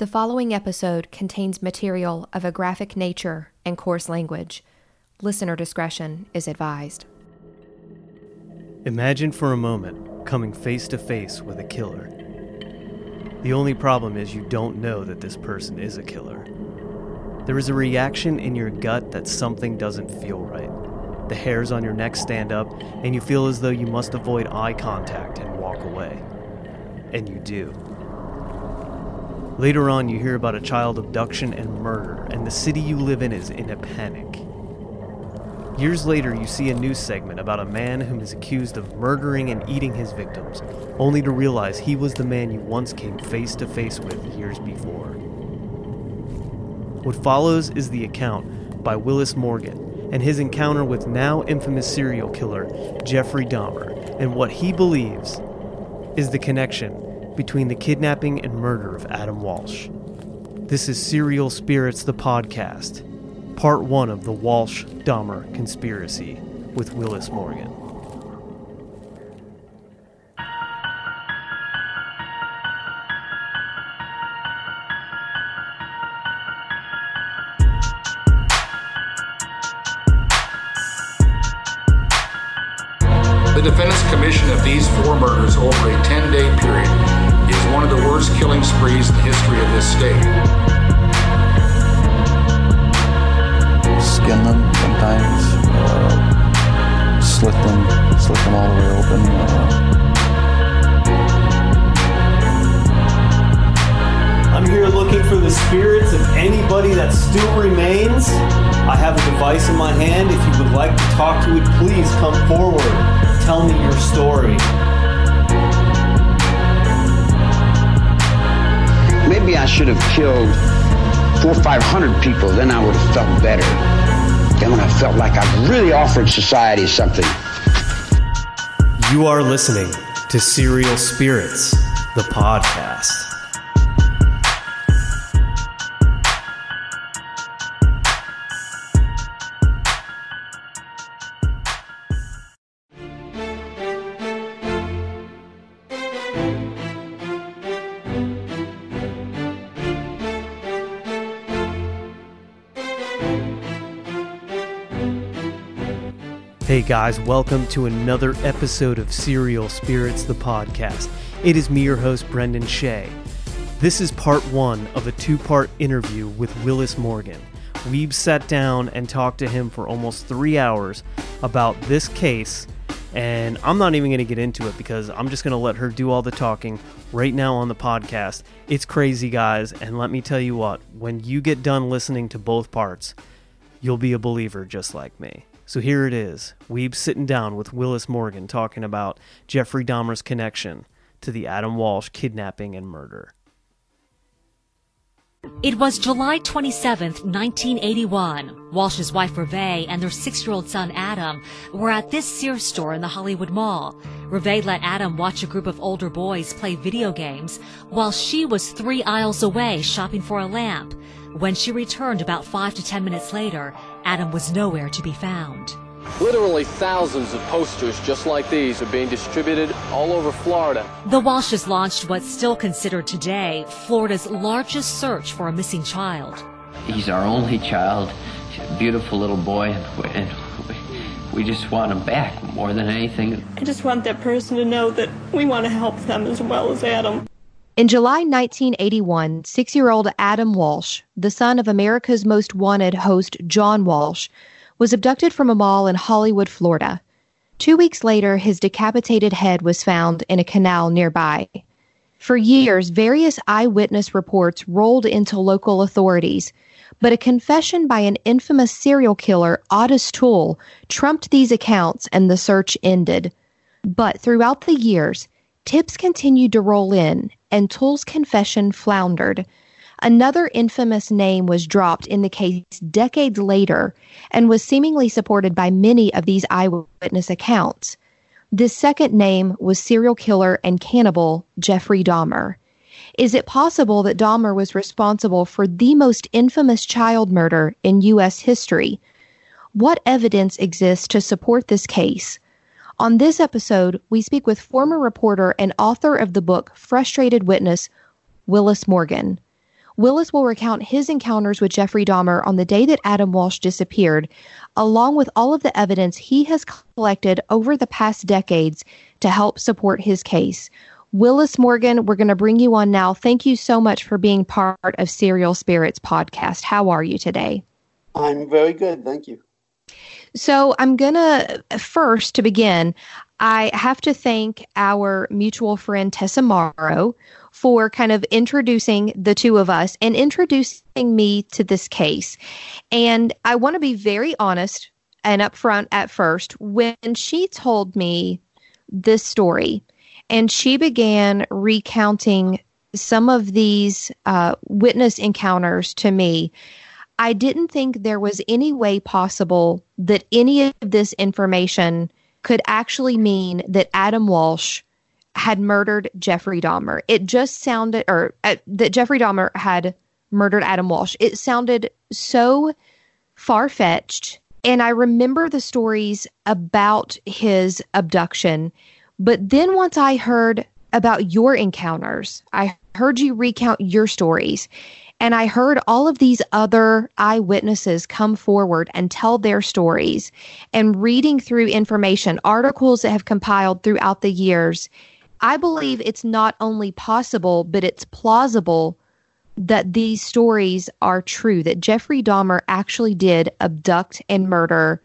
The following episode contains material of a graphic nature and coarse language. Listener discretion is advised. Imagine for a moment coming face to face with a killer. The only problem is you don't know that this person is a killer. There is a reaction in your gut that something doesn't feel right. The hairs on your neck stand up, and you feel as though you must avoid eye contact and walk away. And you do. Later on, you hear about a child abduction and murder, and the city you live in is in a panic. Years later, you see a news segment about a man whom is accused of murdering and eating his victims, only to realize he was the man you once came face to face with years before. What follows is the account by Willis Morgan and his encounter with now infamous serial killer Jeffrey Dahmer, and what he believes is the connection between the kidnapping and murder of Adam Walsh. This is Serial Spirits, the podcast, part one of the Walsh Dahmer conspiracy with Willis Morgan. Should have killed four or five hundred people. Then I would have felt better. Then when I felt like I really offered society something. You are listening to Serial Spirits, the podcast. Guys, welcome to another episode of Serial Spirits, the podcast. It is me, your host, Brendan Shea. This is part one of a two part interview with Willis Morgan. We've sat down and talked to him for almost three hours about this case, and I'm not even going to get into it because I'm just going to let her do all the talking right now on the podcast. It's crazy, guys, and let me tell you what, when you get done listening to both parts, you'll be a believer just like me. So here it is. Weeb sitting down with Willis Morgan talking about Jeffrey Dahmer's connection to the Adam Walsh kidnapping and murder. It was July 27, 1981. Walsh's wife Reve and their six-year-old son Adam were at this Sears store in the Hollywood Mall. Reve let Adam watch a group of older boys play video games while she was three aisles away shopping for a lamp. When she returned about five to ten minutes later, Adam was nowhere to be found. Literally thousands of posters just like these are being distributed all over Florida. The Walshes launched what's still considered today Florida's largest search for a missing child. He's our only child. A beautiful little boy, and we just want him back more than anything. I just want that person to know that we want to help them as well as Adam. In July 1981, six year old Adam Walsh, the son of America's Most Wanted host John Walsh, was abducted from a mall in Hollywood, Florida. Two weeks later, his decapitated head was found in a canal nearby. For years, various eyewitness reports rolled into local authorities, but a confession by an infamous serial killer, Ottis Toole, trumped these accounts and the search ended. But throughout the years, tips continued to roll in, and Toole's confession floundered. Another infamous name was dropped in the case decades later and was seemingly supported by many of these eyewitness accounts. This second name was serial killer and cannibal Jeffrey Dahmer. Is it possible that Dahmer was responsible for the most infamous child murder in U.S. history? What evidence exists to support this case? On this episode, we speak with former reporter and author of the book Frustrated Witness, Willis Morgan. Willis will recount his encounters with Jeffrey Dahmer on the day that Adam Walsh disappeared, along with all of the evidence he has collected over the past decades to help support his case. Willis Morgan, we're going to bring you on now. Thank you so much for being part of Serial Spirits podcast. How are you today? I'm very good. Thank you. So, I'm going to first, to begin, I have to thank our mutual friend Tessa Morrow for kind of introducing the two of us and introducing me to this case. And I want to be very honest and upfront at first. When she told me this story and she began recounting some of these uh, witness encounters to me, I didn't think there was any way possible that any of this information could actually mean that Adam Walsh had murdered Jeffrey Dahmer. It just sounded, or uh, that Jeffrey Dahmer had murdered Adam Walsh. It sounded so far fetched. And I remember the stories about his abduction. But then once I heard about your encounters, I heard you recount your stories. And I heard all of these other eyewitnesses come forward and tell their stories and reading through information, articles that have compiled throughout the years. I believe it's not only possible, but it's plausible that these stories are true, that Jeffrey Dahmer actually did abduct and murder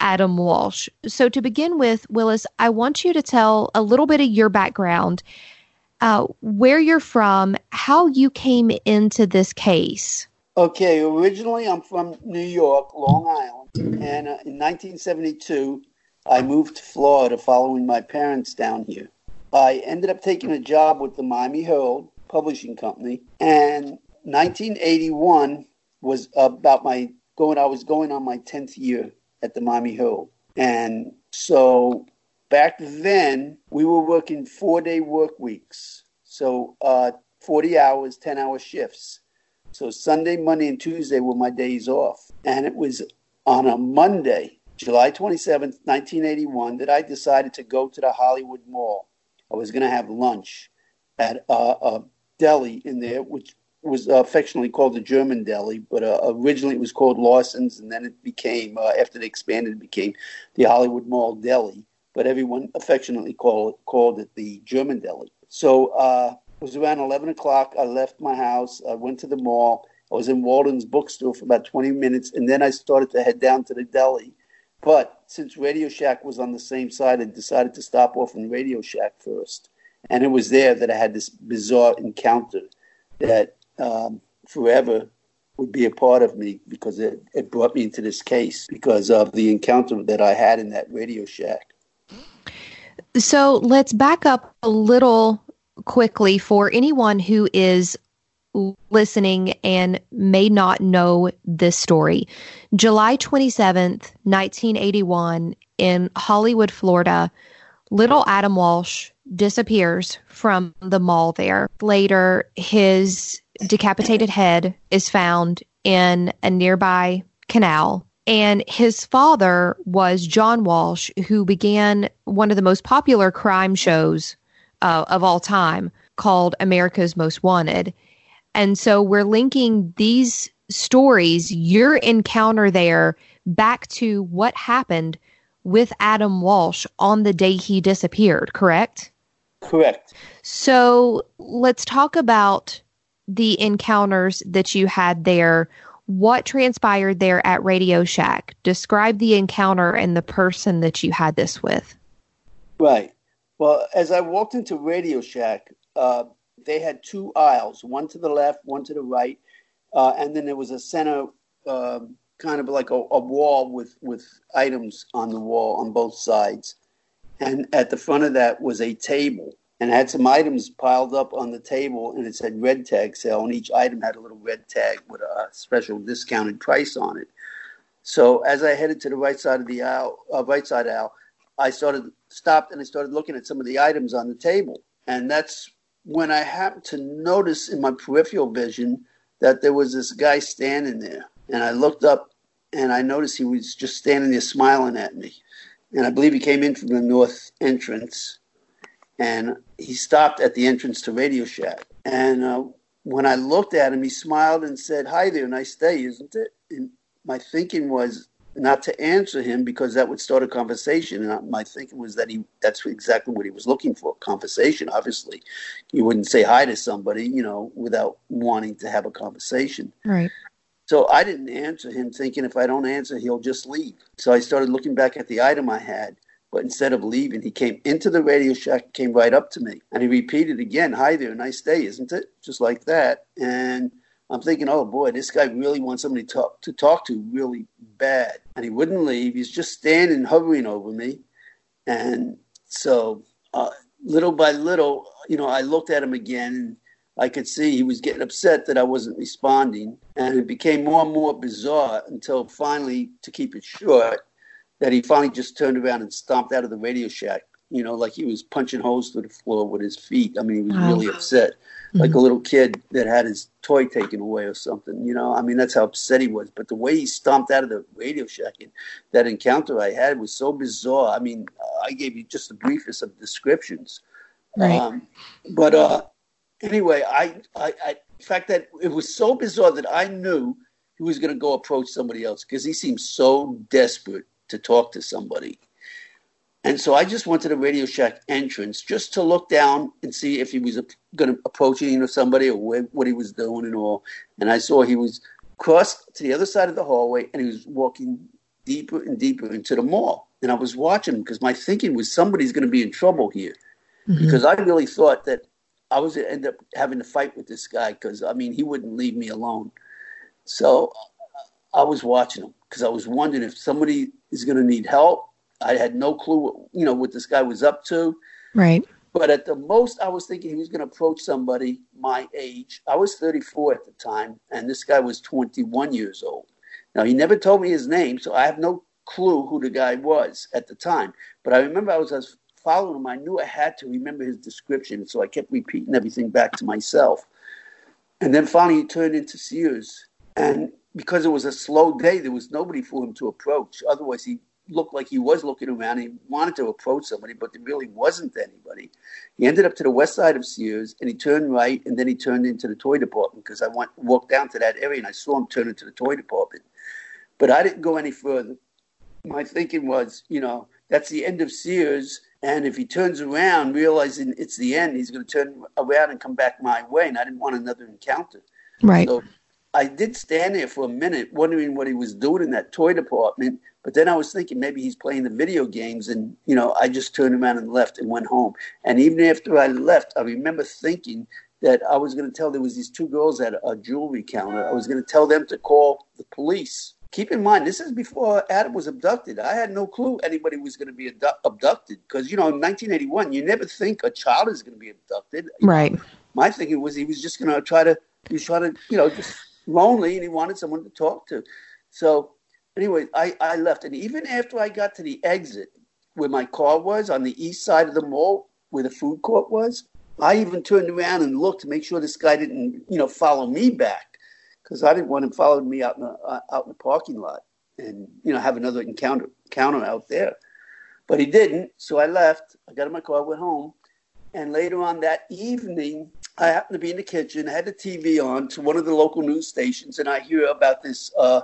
Adam Walsh. So, to begin with, Willis, I want you to tell a little bit of your background uh, where you're from, how you came into this case. Okay, originally I'm from New York, Long Island, and uh, in 1972 I moved to Florida following my parents down here. I ended up taking a job with the Miami Herald Publishing Company, and 1981 was about my going. I was going on my 10th year at the Miami Herald, and so back then we were working four day work weeks. So uh, 40 hours 10 hour shifts. So sunday monday and tuesday were my days off. And it was on a monday july 27th 1981 that i decided to go to the hollywood mall. I was going to have lunch at uh, a deli in there which was affectionately called the german deli but uh, originally it was called lawson's and then it became uh, after they expanded it became the hollywood mall deli but everyone affectionately called called it the German deli. So uh, it was around 11 o'clock. I left my house. I went to the mall. I was in Walden's bookstore for about 20 minutes, and then I started to head down to the deli. But since Radio Shack was on the same side, I decided to stop off in Radio Shack first. And it was there that I had this bizarre encounter that um, forever would be a part of me because it, it brought me into this case because of the encounter that I had in that Radio Shack. So let's back up a little quickly for anyone who is listening and may not know this story. July 27th, 1981, in Hollywood, Florida, little Adam Walsh disappears from the mall there. Later, his decapitated head is found in a nearby canal and his father was John Walsh, who began one of the most popular crime shows uh, of all time called America's Most Wanted. And so we're linking these stories, your encounter there, back to what happened with Adam Walsh on the day he disappeared, correct? Correct. So let's talk about the encounters that you had there what transpired there at Radio Shack? Describe the encounter and the person that you had this with. Right. Well, as I walked into Radio Shack, uh, they had two aisles, one to the left, one to the right, uh, and then there was a center, uh, kind of like a, a, wall with with items on the wall on both sides, and at the front of that was a table, and had some items piled up on the table and it said red tag sale and each item had a little red tag with a special discounted price on it. So as i headed to the right side of the aisle uh, right side aisle i started stopped and i started looking at some of the items on the table. And that's when i happened to notice in my peripheral vision that there was this guy standing there. And i looked up and i noticed he was just standing there smiling at me. And i believe he came in from the north entrance and he stopped at the entrance to Radio Shack. And uh, when I looked at him, he smiled and said, "Hi there, nice day, isn't it?" And my thinking was not to answer him because that would start a conversation. And my thinking was that he that's exactly what he was looking for conversation. Obviously, you wouldn't say hi to somebody, you know, without wanting to have a conversation. Right. So I didn't answer him, thinking if I don't answer, he'll just leave. So I started looking back at the item I had. But instead of leaving, he came into the Radio Shack, came right up to me, and he repeated again, "Hi there, nice day, isn't it?" Just like that. And I'm thinking, oh boy, this guy really wants somebody to talk to, talk to really bad. And he wouldn't leave. He's just standing, hovering over me. And so, uh, little by little, you know, I looked at him again and I could see he was getting upset that I wasn't responding. And it became more and more bizarre until finally, to keep it short, that he finally just turned around and stomped out of the Radio Shack, you know, like he was punching holes through the floor with his feet. I mean, he was wow. really upset, mm-hmm. like a little kid that had his toy taken away or something, you know. I mean, that's how upset he was. But the way he stomped out of the Radio Shack and that encounter I had was so bizarre. I mean, I gave you just the briefest of descriptions. Right. Um, but uh, anyway, I, I, I, the fact that it was so bizarre that I knew he was going to go approach somebody else because he seemed so desperate to talk to somebody. And so I just went to the Radio Shack entrance just to look down and see if he was going to approach you know, somebody or what he was doing and all. And I saw he was crossed to the other side of the hallway and he was walking deeper and deeper into the mall. And I was watching him because my thinking was somebody's going to be in trouble here. Mm-hmm. Because I really thought that I was going to end up having to fight with this guy because, I mean, he wouldn't leave me alone. So I was watching him because I was wondering if somebody is going to need help. I had no clue, you know, what this guy was up to. Right. But at the most, I was thinking he was going to approach somebody my age. I was 34 at the time, and this guy was 21 years old. Now, he never told me his name, so I have no clue who the guy was at the time. But I remember I was, I was following him. I knew I had to remember his description, so I kept repeating everything back to myself. And then finally, he turned into Sears. And because it was a slow day, there was nobody for him to approach. Otherwise, he looked like he was looking around. He wanted to approach somebody, but there really wasn't anybody. He ended up to the west side of Sears, and he turned right, and then he turned into the toy department because I went walked down to that area and I saw him turn into the toy department. But I didn't go any further. My thinking was, you know, that's the end of Sears. And if he turns around, realizing it's the end, he's going to turn around and come back my way. And I didn't want another encounter. Right. So I did stand there for a minute wondering what he was doing in that toy department. But then I was thinking maybe he's playing the video games. And, you know, I just turned around and left and went home. And even after I left, I remember thinking that I was going to tell there was these two girls at a jewelry counter. I was going to tell them to call the police. Keep in mind, this is before Adam was abducted. I had no clue anybody was going to be abducted because, you know, in 1981, you never think a child is going to be abducted. Right. My thinking was he was just going to try to, he was trying to, you know, just lonely and he wanted someone to talk to. So, anyway, I, I left. And even after I got to the exit where my car was on the east side of the mall where the food court was, I even turned around and looked to make sure this guy didn't, you know, follow me back because I didn't want him following me out in the uh, out in the parking lot and you know have another encounter encounter out there. But he didn't, so I left. I got in my car, went home, and later on that evening, I happened to be in the kitchen, had the TV on to one of the local news stations, and I hear about this uh,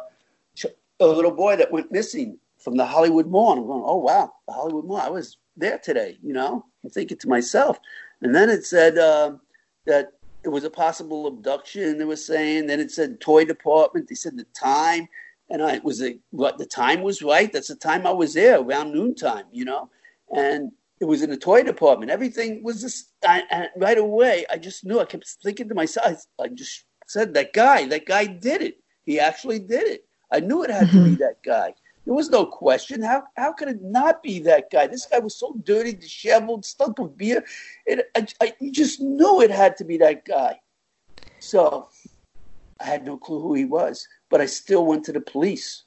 a little boy that went missing from the Hollywood Mall. And I'm going, oh, wow, the Hollywood Mall. I was there today, you know? I'm thinking to myself. And then it said uh, that it was a possible abduction, they were saying. Then it said toy department. They said the time. And I was a, what the time was right. That's the time I was there around noontime, you know? And it was in the toy department. Everything was just I, I, right away. I just knew. I kept thinking to myself. I, just said, "That guy, that guy did it. He actually did it. I knew it had mm-hmm. to be mm-hmm. that guy. There was no question. How how could it not be that guy? This guy was so dirty, disheveled, stunk of beer. It, I, I you just knew it had to be that guy. So I had no clue who he was, but I still went to the police.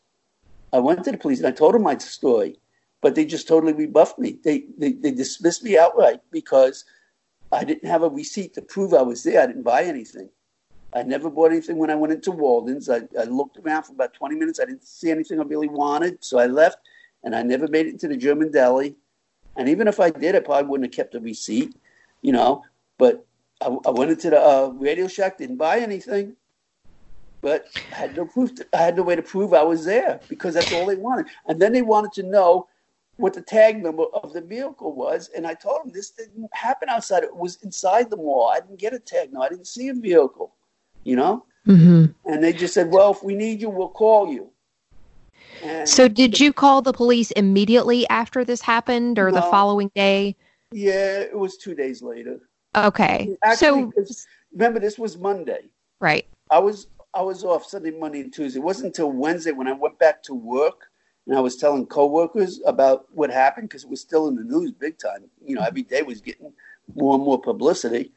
I went to the police and I told him my story but they just totally rebuffed me. They, they, they dismissed me outright because I didn't have a receipt to prove I was there. I didn't buy anything. I never bought anything when I went into Walden's. I, I looked around for about 20 minutes. I didn't see anything I really wanted, so I left, and I never made it into the German deli. And even if I did, I probably wouldn't have kept a receipt, you know. But I, I went into the uh, Radio Shack, didn't buy anything, but I had no proof. To, I had no way to prove I was there because that's all they wanted. And then they wanted to know what the tag number of the vehicle was, and I told them this didn't happen outside. It was inside the mall. I didn't get a tag. No, I didn't see a vehicle. You know. Mm-hmm. And they just said, "Well, if we need you, we'll call you." And so, did you call the police immediately after this happened, or no, the following day? Yeah, it was two days later. Okay. Actually, so remember, this was Monday. Right. I was I was off Sunday, Monday, and Tuesday. It wasn't until Wednesday when I went back to work and I was telling coworkers about what happened because it was still in the news big time. You know, every day was getting more and more publicity.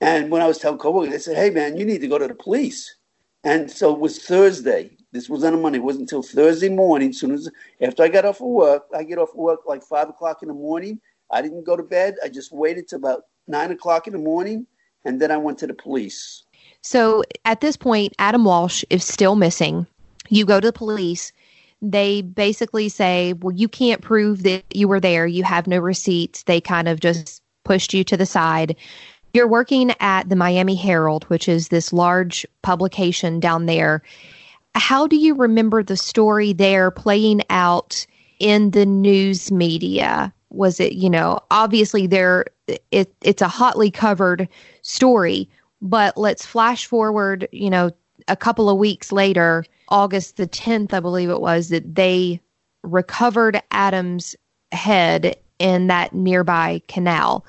And when I was telling coworkers, they said, "Hey, man, you need to go to the police." And so it was Thursday. This was on a Monday. It wasn't until Thursday morning. Soon as after I got off of work, I get off of work like five o'clock in the morning. I didn't go to bed. I just waited till about nine o'clock in the morning, and then I went to the police. So at this point, Adam Walsh is still missing. You go to the police they basically say, well, you can't prove that you were there. You have no receipts. They kind of just pushed you to the side. You're working at the Miami Herald, which is this large publication down there. How do you remember the story there playing out in the news media? Was it, you know, obviously there it, it's a hotly covered story, but let's flash forward, you know, a couple of weeks later August the 10th, I believe it was, that they recovered Adam's head in that nearby canal.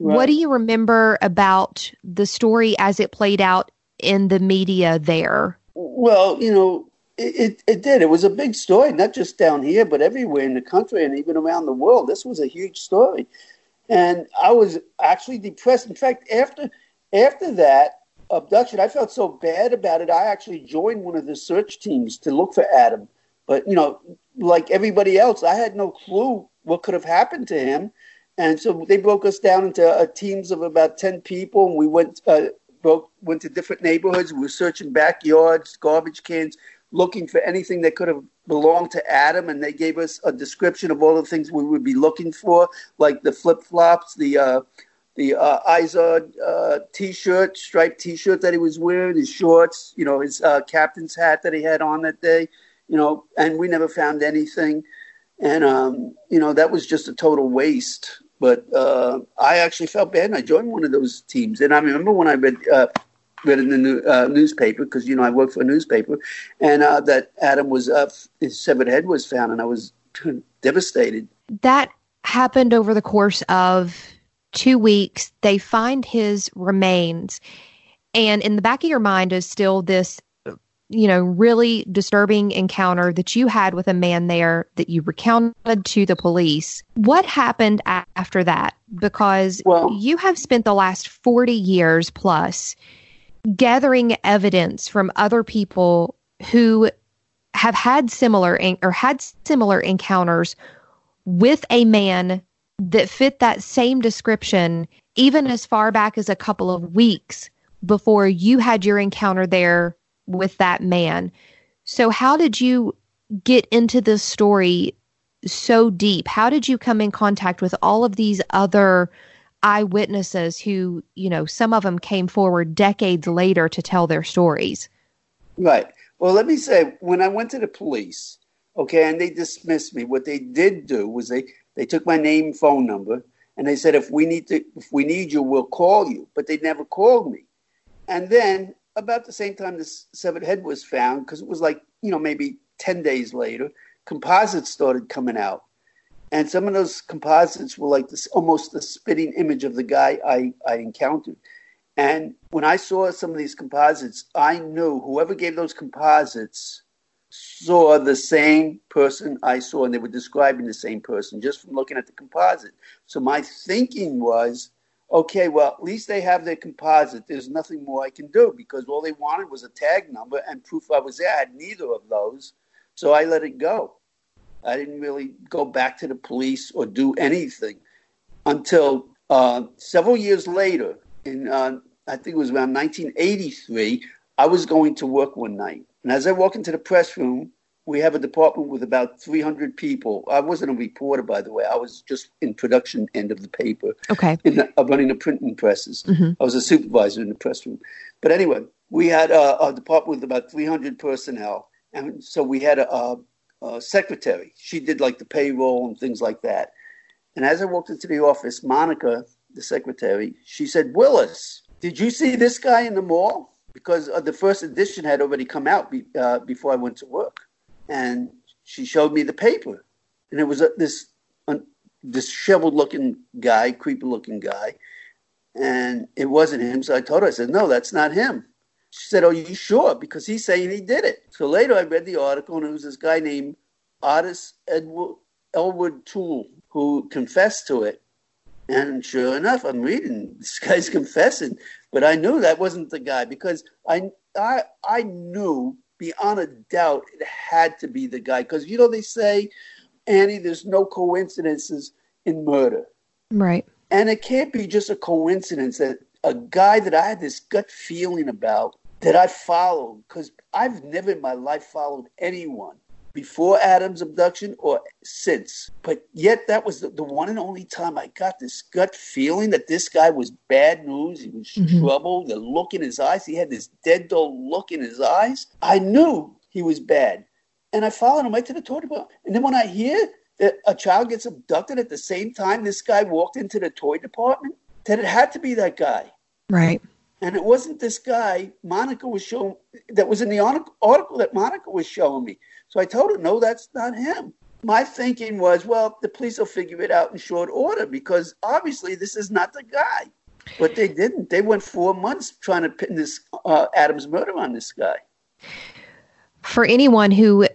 Right. What do you remember about the story as it played out in the media there? Well, you know, it, it did. It was a big story, not just down here, but everywhere in the country and even around the world. This was a huge story. And I was actually depressed. In fact, after after that, abduction, I felt so bad about it. I actually joined one of the search teams to look for Adam. But, you know, like everybody else, I had no clue what could have happened to him. And so they broke us down into uh, teams of about 10 people, and we went, uh, broke, went to different neighborhoods. We were searching backyards, garbage cans, looking for anything that could have belonged to Adam. And they gave us a description of all the things we would be looking for, like the flip flops, the, uh, the uh, Izod uh, T-shirt, striped T-shirt that he was wearing, his shorts, you know, his uh, captain's hat that he had on that day, you know, and we never found anything, and um, you know that was just a total waste. But uh, I actually felt bad, and I joined one of those teams. And I remember when I read uh, read in the new, uh, newspaper because you know I work for a newspaper, and uh, that Adam was uh, his severed head was found, and I was devastated. That happened over the course of two weeks, they find his remains. And in the back of your mind is still this, you know, really disturbing encounter that you had with a man there that you recounted to the police. What happened after that? Because well, you have spent the last 40 years plus gathering evidence from other people who have had similar or had similar encounters with a man that fit that same description, even as far back as a couple of weeks before you had your encounter there with that man. So, how did you get into this story so deep? How did you come in contact with all of these other eyewitnesses who, you know, some of them came forward decades later to tell their stories? Right. Well, let me say, when I went to the police, okay, and they dismissed me, what they did do was they they took my name, phone number, and they said if we need to, if we need you, we'll call you. But they never called me. And then about the same time this severed head was found, because it was like you know maybe ten days later, composites started coming out, and some of those composites were like this almost the spitting image of the guy I I encountered. And when I saw some of these composites, I knew whoever gave those composites saw the same person I saw, and they were describing the same person just from looking at the composite. So my thinking was, okay, well, at least they have their composite. There's nothing more I can do because all they wanted was a tag number and proof I was there. I had neither of those. So I let it go. I didn't really go back to the police or do anything until uh, several years later, in uh, I think it was around 1983, I was going to work one night and as I walk into the press room, we have a department with about 300 people. I wasn't a reporter, by the way. I was just in production end of the paper. Okay. In the, uh, running the printing presses. Mhm. I was a supervisor in the press room. But anyway, we had a, a department with about 300 personnel. And so we had a, a, a secretary. She did like the payroll and things like that. And as I walked into the office, Monica, the secretary, she said, Willis, did you see this guy in the mall? Because uh, the first edition had already come out be, uh, before I went to work. And she showed me the paper. And it was this uh, disheveled looking guy, creepy looking guy. And it wasn't him. So I told her, I said, no, that's not him. She said, "Are you sure?" Because he's saying he did it. So later, I read the article, and it was this guy named Ottis Edward Elwood Toole who confessed to it. And sure enough, I'm reading this guy's confessing, but I knew that wasn't the guy because I I I knew beyond a doubt it had to be the guy because you know they say, Annie, there's no coincidences in murder. Right. And it can't be just a coincidence that a guy that I had this gut feeling about that I followed, because I've never in my life followed anyone before Adam's abduction or since. But yet, that was the, the one and only time I got this gut feeling that this guy was bad news. He was Mhm. trouble. The look in his eyes, he had this dead dull look in his eyes. I knew he was bad. And I followed him right to the toy department. And then when I hear that a child gets abducted at the same time this guy walked into the toy department, that it had to be that guy. Right. And it wasn't this guy Monica was showing that was in the article that Monica was showing me. So I told her, no, that's not him. My thinking was, well, the police will figure it out in short order because obviously this is not the guy. But they didn't. They went four months trying to pin this uh, Adams murder on this guy. For anyone who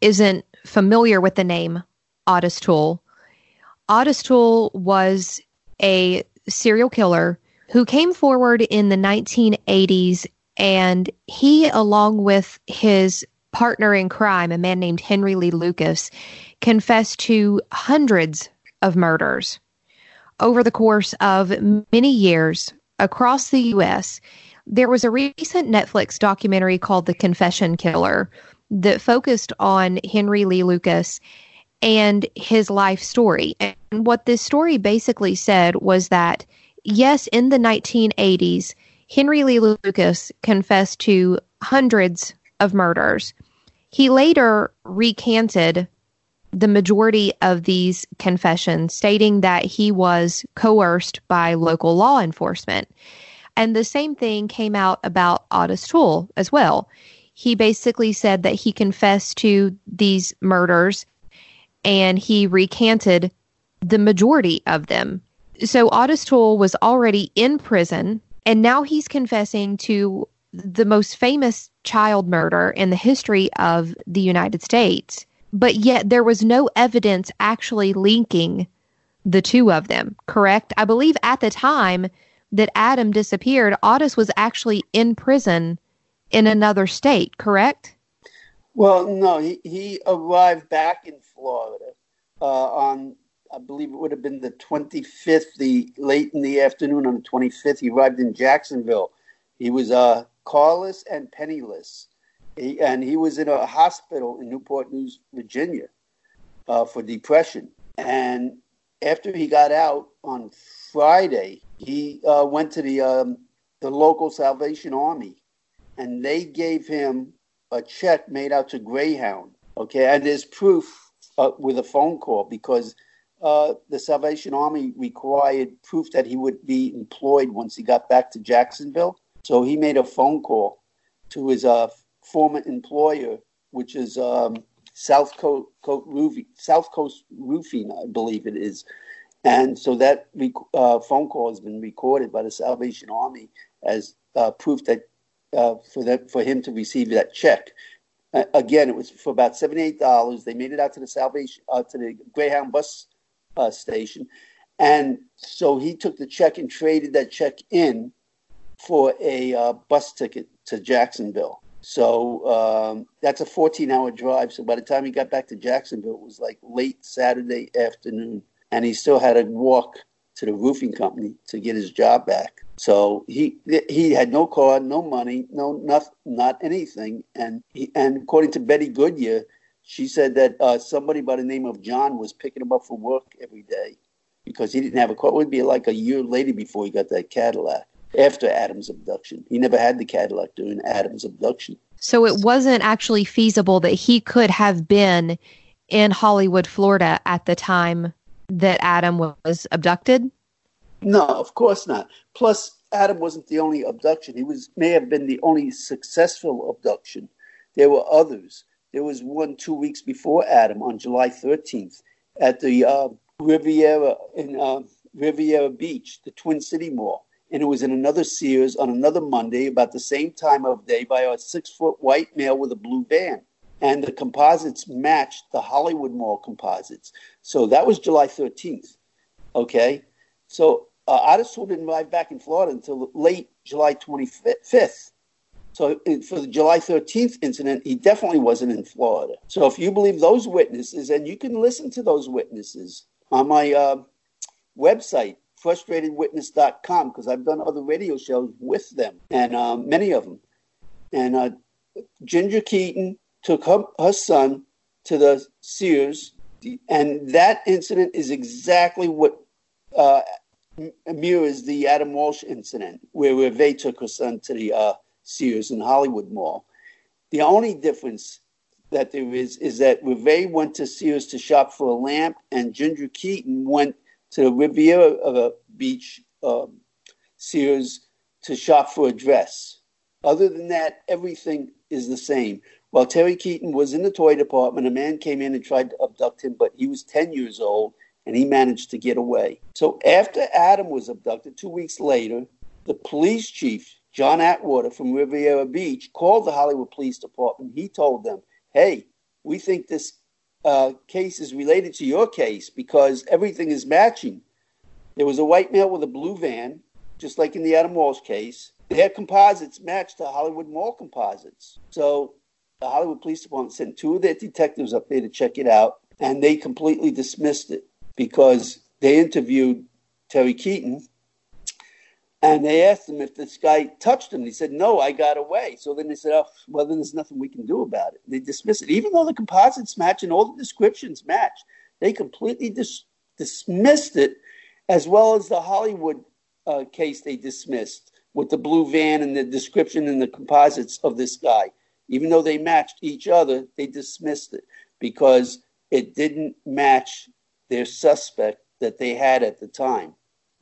isn't familiar with the name Ottis Toole, Ottis Toole was a serial killer who came forward in the 1980s and he along with his partner in crime a man named Henry Lee Lucas confessed to hundreds of murders over the course of many years across the US there was a recent Netflix documentary called The Confession Killer that focused on Henry Lee Lucas and his life story. And what this story basically said was that, yes, in the 1980s, Henry Lee Lucas confessed to hundreds of murders. He later recanted the majority of these confessions, stating that he was coerced by local law enforcement. And the same thing came out about Ottis Toole as well. He basically said that he confessed to these murders and he recanted the majority of them. So Ottis Toole was already in prison and now he's confessing to the most famous child murder in the history of the United States. But yet there was no evidence actually linking the two of them, correct? I believe at the time that Adam disappeared, Ottis was actually in prison in another state, correct? Well, no, he, he arrived back in Florida uh, on, I believe it would have been the 25th, the late in the afternoon on the 25th. He arrived in Jacksonville. He was uh, carless and penniless. He, and he was in a hospital in Newport News, Virginia, uh, for depression. And after he got out on Friday, he uh, went to the um, the local Salvation Army, and they gave him a check made out to Greyhound. Okay, and there's proof uh, with a phone call because uh, the Salvation Army required proof that he would be employed once he got back to Jacksonville. So he made a phone call to his uh, former employer, which is um, South Coast, Roofing, South Coast Roofing, I believe it is. And so that rec- uh, phone call has been recorded by the Salvation Army as uh, proof that uh, for that for him to receive that check. Again, it was for about seventy-eight dollars. They made it out to the Salvation uh, to the Greyhound bus uh, station, and so he took the check and traded that check in for a uh, bus ticket to Jacksonville. So um, that's a 14 hour drive. So by the time he got back to Jacksonville, it was like late Saturday afternoon. And he still had to walk to the roofing company to get his job back. So he he had no car, no money, no nothing, not anything. And he, and according to Betty Goodyear, She said that uh, somebody by the name of John was picking him up for work every day because he didn't have a car. It would be like a year later before he got that Cadillac after Adam's abduction. He never had the Cadillac during Adam's abduction. So it wasn't actually feasible that he could have been in Hollywood, Florida at the time that Adam was abducted? No, of course not. Plus, Adam wasn't the only abduction. He was may have been the only successful abduction. There were others. There was one two weeks before Adam on July 13th at the uh, Riviera in uh, Riviera Beach, the Twin City Mall, and it was in another Sears on another Monday about the same time of day by a six foot white male with a blue band. And the composites matched the Hollywood Mall composites. So that was July 13th. Okay. So uh, Ottis Toole didn't arrive back in Florida until late July 25th. So for the July 13th incident, he definitely wasn't in Florida. So if you believe those witnesses, and you can listen to those witnesses on my uh, website, frustratedwitness.com, because I've done other radio shows with them, and uh, many of them. And uh, Ginger Keaton took her, her son to the Sears, and that incident is exactly what uh, mirrors the Adam Walsh incident, where Reve took her son to the uh, Sears in Hollywood Mall. The only difference that there is is that Reve went to Sears to shop for a lamp, and Ginger Keaton went to the Riviera Beach um, Sears to shop for a dress. Other than that, everything is the same. While Terry Keaton was in the toy department, a man came in and tried to abduct him, but he was 10 years old and he managed to get away. So after Adam was abducted, two weeks later, the police chief, John Atwater from Riviera Beach, called the Hollywood Police Department. He told them, hey, we think this uh, case is related to your case because everything is matching. There was a white male with a blue van, just like in the Adam Walsh case. Their composites matched the Hollywood Mall composites. So the Hollywood Police Department sent two of their detectives up there to check it out, and they completely dismissed it because they interviewed Terry Keaton and they asked him if this guy touched him. He said, No, I got away. So then they said, Oh, well, then there's nothing we can do about it. They dismissed it. Even though the composites match and all the descriptions match, they completely dis- dismissed it, as well as the Hollywood uh, case they dismissed with the blue van and the description and the composites of this guy. Even though they matched each other, they dismissed it because it didn't match their suspect that they had at the time,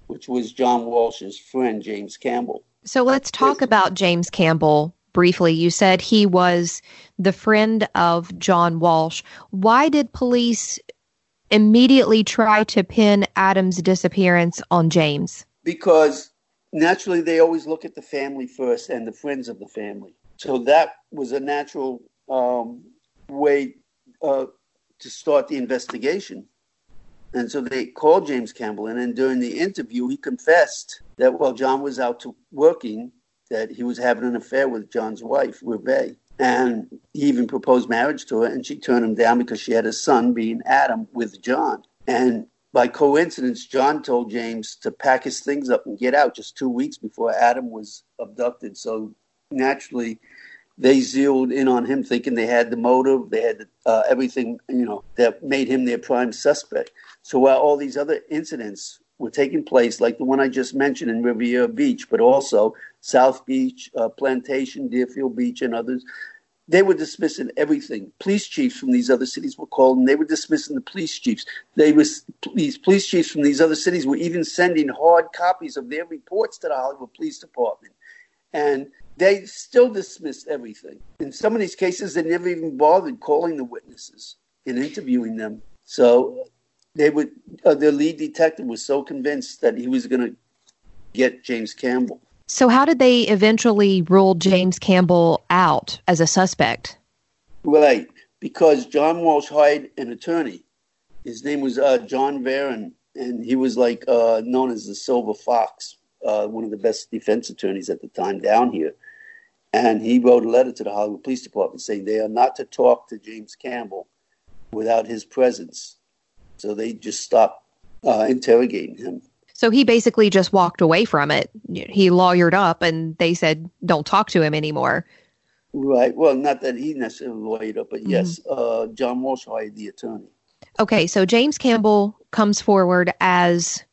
which was John Walsh's friend, James Campbell. So let's talk about James Campbell briefly. You said he was the friend of John Walsh. Why did police immediately try to pin Adam's disappearance on James? Because naturally, they always look at the family first and the friends of the family. So that was a natural um, way uh, to start the investigation. And so they called James Campbell in, and during the interview, he confessed that while John was out to working, that he was having an affair with John's wife, Reve. And he even proposed marriage to her, and she turned him down because she had a son, being Adam, with John. And by coincidence, John told James to pack his things up and get out just two weeks before Adam was abducted. So naturally, they zeroed in on him, thinking they had the motive, they had uh, everything, you know, that made him their prime suspect. So while all these other incidents were taking place, like the one I just mentioned in Riviera Beach, but also South Beach, uh, Plantation, Deerfield Beach, and others, they were dismissing everything. Police chiefs from these other cities were called, and they were dismissing the police chiefs. They was these police chiefs from these other cities were even sending hard copies of their reports to the Hollywood Police Department, and they still dismissed everything. In some of these cases, they never even bothered calling the witnesses and interviewing them. So they would. Uh, their lead detective was so convinced that he was going to get James Campbell. So, how did they eventually rule James Campbell out as a suspect? Right, because John Walsh hired an attorney. His name was uh, John Varon, and he was like uh, known as the Silver Fox, uh, one of the best defense attorneys at the time down here. And he wrote a letter to the Hollywood Police Department saying they are not to talk to James Campbell without his presence. So they just stopped uh, interrogating him. So he basically just walked away from it. He lawyered up and they said, don't talk to him anymore. Right. Well, not that he necessarily lawyered up, but yes, uh, John Walsh hired the attorney. Okay, so James Campbell comes forward as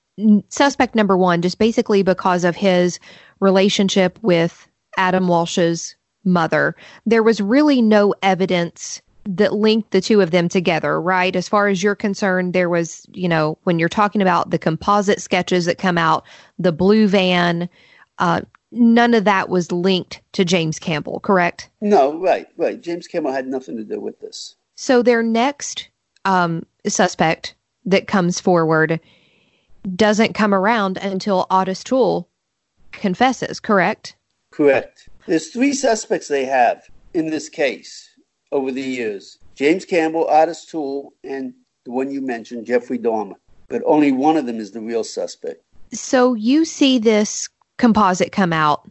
suspect number one, just basically because of his relationship with Adam Walsh's mother. There was really no evidence that linked the two of them together, right? As far as you're concerned, there was, you know, when you're talking about the composite sketches that come out, the blue van, uh, none of that was linked to James Campbell, correct? No, right, right. James Campbell had nothing to do with this. So their next um, suspect that comes forward doesn't come around until Ottis Toole confesses, correct? Correct. There's three suspects they have in this case over the years James Campbell, Ottis Toole, and the one you mentioned, Jeffrey Dahmer. But only one of them is the real suspect. So you see this composite come out,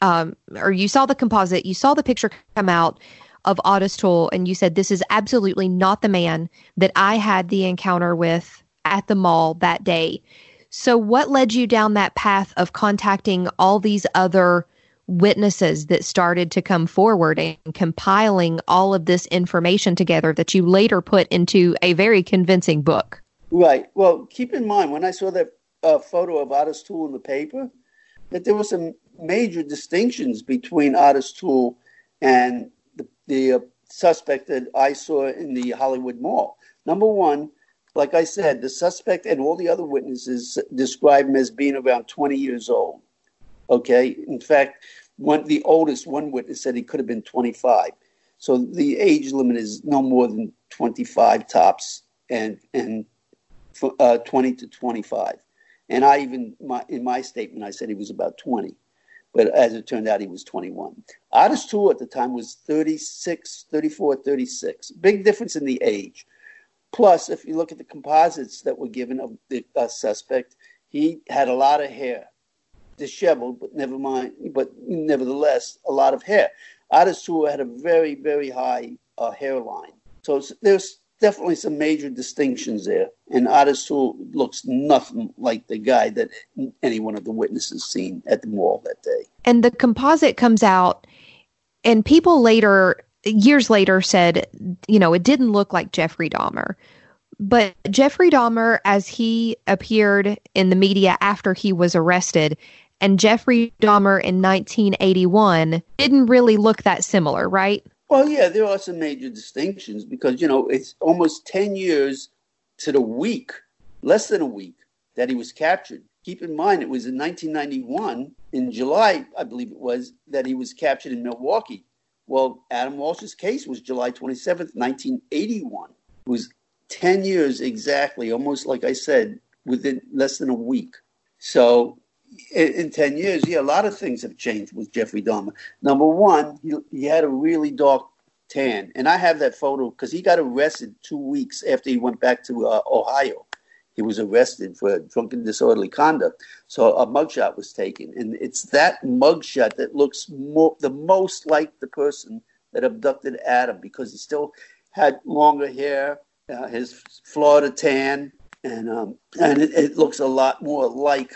um, or you saw the composite, you saw the picture come out of Ottis Toole, and you said, This is absolutely not the man that I had the encounter with at the mall that day. So, what led you down that path of contacting all these other witnesses that started to come forward and compiling all of this information together that you later put into a very convincing book? Right. Well, keep in mind when I saw that uh, photo of Ottis Toole in the paper, that there were some major distinctions between Ottis Toole and the, the uh, suspect that I saw in the Hollywood Mall. Number one, like I said, the suspect and all the other witnesses described him as being around 20 years old. Okay. In fact, one the oldest one witness said he could have been 25. So the age limit is no more than 25 tops and and uh, 20 to 25. And I even my, in my statement I said he was about 20. But as it turned out, he was 21. Ottis Toole at the time was 36, 34, 36. Big difference in the age. Plus, if you look at the composites that were given of the uh, suspect, he had a lot of hair, disheveled, but never mind, but nevertheless, a lot of hair. Toole had a very, very high uh, hairline. So there's definitely some major distinctions there. And Toole looks nothing like the guy that any one of the witnesses seen at the mall that day. And the composite comes out, and people later, years later, said, you know, it didn't look like Jeffrey Dahmer. But Jeffrey Dahmer, as he appeared in the media after he was arrested, and Jeffrey Dahmer in 1981 didn't really look that similar, right? Well, yeah, there are some major distinctions because, you know, it's almost 10 years to the week, less than a week, that he was captured. Keep in mind, it was in 1991, in July, I believe it was, that he was captured in Milwaukee. Well, Adam Walsh's case was July 27th, 1981. It was 10 years exactly, almost like I said, within less than a week. So in, in 10 years, yeah, a lot of things have changed with Jeffrey Dahmer. Number one, he, he had a really dark tan. And I have that photo because he got arrested two weeks after he went back to uh, Ohio. He was arrested for drunken disorderly conduct. So a mugshot was taken. And it's that mugshot that looks more, the most like the person that abducted Adam because he still had longer hair, uh, his Florida tan, and, um, and it, it looks a lot more like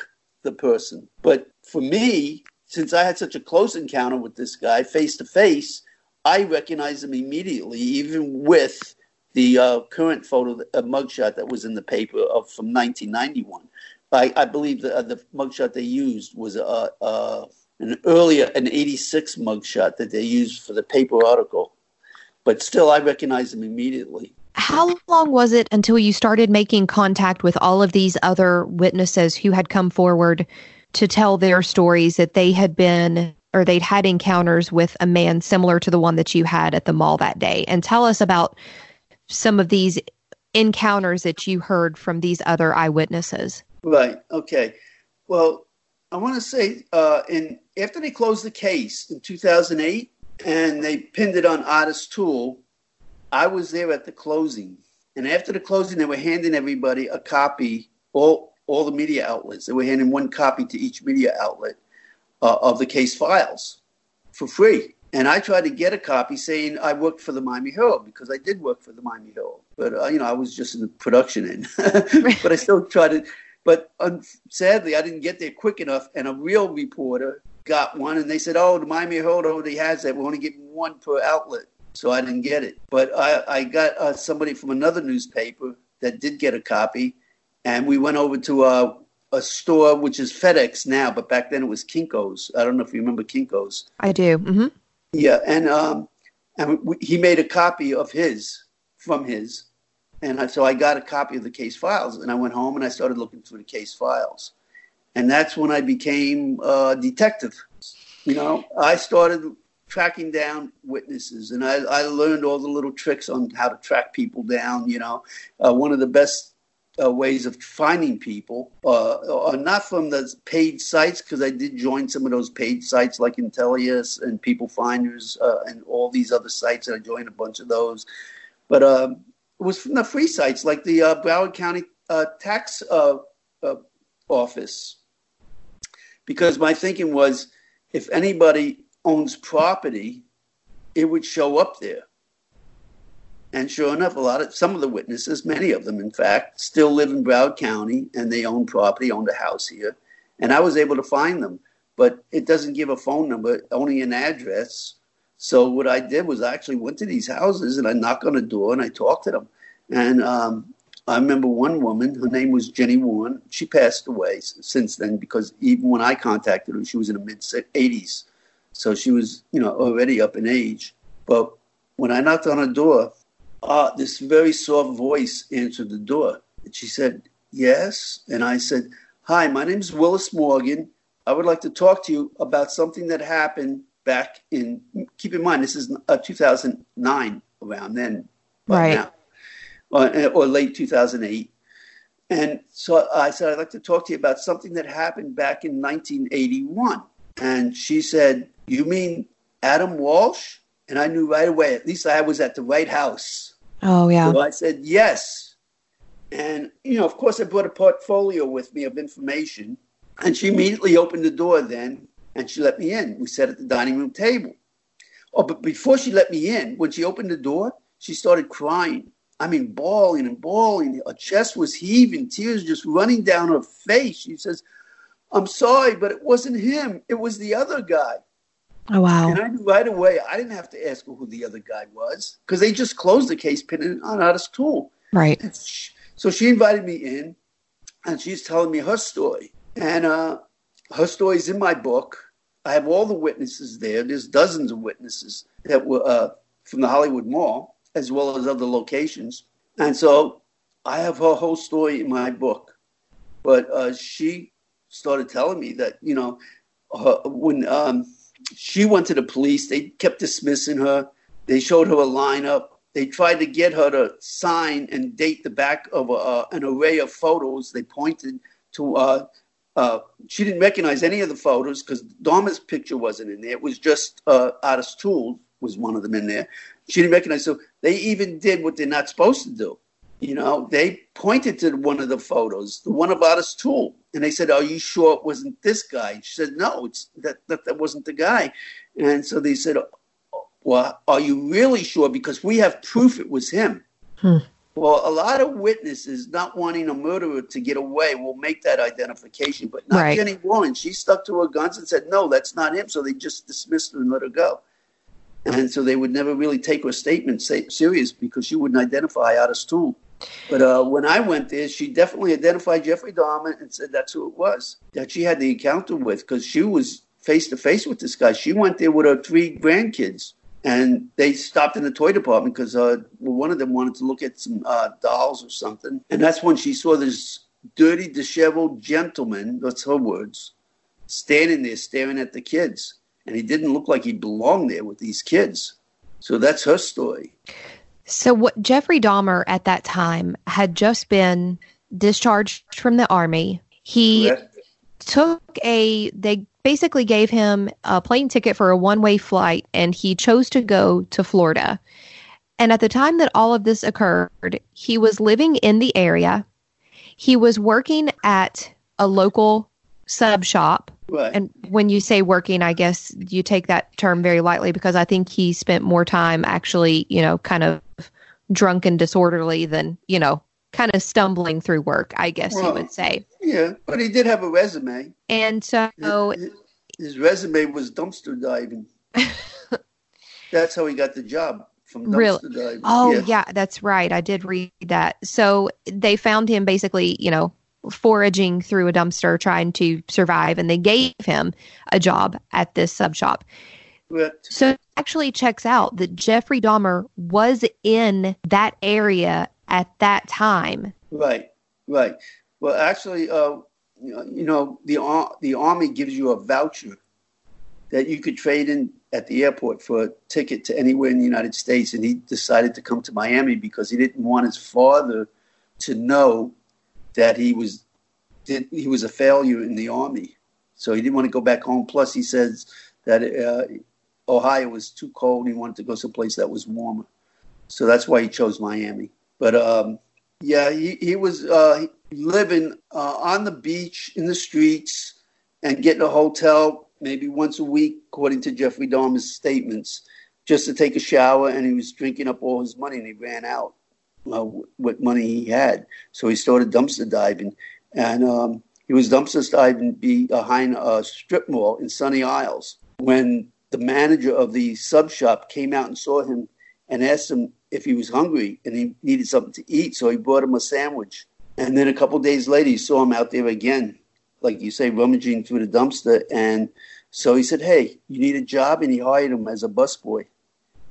the person. But for me, since I had such a close encounter with this guy face to face, I recognized him immediately, even with the uh, current photo, a mugshot that was in the paper of from 1991. I, I believe the, uh, the mugshot they used was uh, uh, an earlier, an 86 mugshot that they used for the paper article. But still, I recognized him immediately. How long was it until you started making contact with all of these other witnesses who had come forward to tell their stories that they had been or they'd had encounters with a man similar to the one that you had at the mall that day? And tell us about some of these encounters that you heard from these other eyewitnesses. Right. Okay. Well, I want to say, uh, in after they closed the case in 2008 and they pinned it on Ottis Toole, I was there at the closing. And after the closing, they were handing everybody a copy, all all the media outlets. They were handing one copy to each media outlet uh, of the case files for free. And I tried to get a copy saying I worked for the Miami Herald because I did work for the Miami Herald. But, uh, you know, I was just in the production end. but I still tried to. But um, sadly, I didn't get there quick enough. And a real reporter got one, and they said, "Oh, the Miami Herald already has that. We're only getting one per outlet." So I didn't get it, but I, I got uh, somebody from another newspaper that did get a copy, and we went over to a, uh, a store which is FedEx now, but back then it was Kinko's. I don't know if you remember Kinko's. I do. Mm-hmm. Yeah, and um, and we, he made a copy of his from his, and I, so I got a copy of the case files, and I went home and I started looking through the case files, and that's when I became a detective. You know, I started tracking down witnesses, and I, I learned all the little tricks on how to track people down. You know, uh, one of the best uh, ways of finding people, uh, not from the paid sites, because I did join some of those paid sites like Intelius and People Finders uh, and all these other sites, and I joined a bunch of those. But um, it was from the free sites like the uh, Broward County uh, Tax uh, Office, because my thinking was if anybody owns property, it would show up there. And sure enough, a lot of some of the witnesses, many of them, in fact, still live in Broward County and they own property, owned a house here. And I was able to find them, but it doesn't give a phone number, only an address. So what I did was I actually went to these houses and I knocked on the door and I talked to them. And um, I remember one woman, her name was Jenny Warren. She passed away since then because even when I contacted her, she was in the mid 80s. So she was, you know, already up in age. But when I knocked on her door, uh, this very soft voice answered the door. And she said, Yes. And I said, Hi, my name is Willis Morgan. I would like to talk to you about something that happened back in, keep in mind, this is uh, 2009, around then, right now, or, or late 2008. And so I said, I'd like to talk to you about something that happened back in 1981. And she said, You mean Adam Walsh? And I knew right away, at least I was at the right house. Oh, yeah. So I said, yes. And, you know, of course, I brought a portfolio with me of information. And she immediately opened the door then and she let me in. We sat at the dining room table. Oh, but before she let me in, when she opened the door, she started crying. I mean, bawling and bawling. Her chest was heaving, tears just running down her face. She says, I'm sorry, but it wasn't him. It was the other guy. Oh wow! And I knew right away. I didn't have to ask her who the other guy was because they just closed the case, pinning on Ottis Toole. Right. So she invited me in, and she's telling me her story, and uh, her story's in my book. I have all the witnesses there. There's dozens of witnesses that were uh, from the Hollywood Mall as well as other locations, and so I have her whole story in my book. But uh, she started telling me that you know her, when. Um, she went to the police. They kept dismissing her. They showed her a lineup. They tried to get her to sign and date the back of a, an array of photos. They pointed to. Uh, uh, she didn't recognize any of the photos because Dahmer's picture wasn't in there. It was just uh, Ottis Toole was one of them in there. She didn't recognize. So they even did what they're not supposed to do. You know, they pointed to one of the photos, the one about Ottis Toole, and they said, "Are you sure it wasn't this guy?" She said, "No, it's that that, that wasn't the guy." And so they said, "Well, are you really sure? Because we have proof it was him." Hmm. Well, a lot of witnesses not wanting a murderer to get away will make that identification, but not right. Jenny Warren. She stuck to her guns and said, "No, that's not him." So they just dismissed her and let her go. And so they would never really take her statement serious because she wouldn't identify Ottis Toole. But uh, when I went there, she definitely identified Jeffrey Dahmer and said that's who it was that she had the encounter with because she was face to face with this guy. She went there with her three grandkids, and they stopped in the toy department because uh, one of them wanted to look at some uh, dolls or something, and that's when she saw this dirty, disheveled gentleman. That's her words, standing there staring at the kids, and he didn't look like he belonged there with these kids. So that's her story. So, what Jeffrey Dahmer at that time had just been discharged from the army. He took a, they basically gave him a plane ticket for a one way flight, and he chose to go to Florida. And at the time that all of this occurred, he was living in the area. He was working at a local sub shop. Right. And when you say working, I guess you take that term very lightly because I think he spent more time actually, you know, kind of drunk and disorderly than, you know, kind of stumbling through work, I guess well, you would say. Yeah, but he did have a resume. And so his resume was dumpster diving. That's how he got the job from dumpster Really? diving. Oh, Yeah. yeah, that's right. I did read that. So they found him basically, you know, foraging through a dumpster trying to survive, and they gave him a job at this sub shop. So it actually checks out that Jeffrey Dahmer was in that area at that time. Right, right. Well, actually, uh, you know, the the army gives you a voucher that you could trade in at the airport for a ticket to anywhere in the United States, and he decided to come to Miami because he didn't want his father to know that he was did, he was a failure in the army. So he didn't want to go back home. Plus, he says that uh, Ohio was too cold. He wanted to go someplace that was warmer. So that's why he chose Miami. But um, yeah, he, he was uh, living uh, on the beach in the streets and getting a hotel maybe once a week, according to Jeffrey Dahmer's statements, just to take a shower. And he was drinking up all his money and he ran out uh, what money he had. So he started dumpster diving. And um, he was dumpster diving behind a strip mall in Sunny Isles when the manager of the sub shop came out and saw him and asked him if he was hungry and he needed something to eat. So he brought him a sandwich. And then a couple days later, he saw him out there again, like you say, rummaging through the dumpster. And so he said, Hey, you need a job? And he hired him as a busboy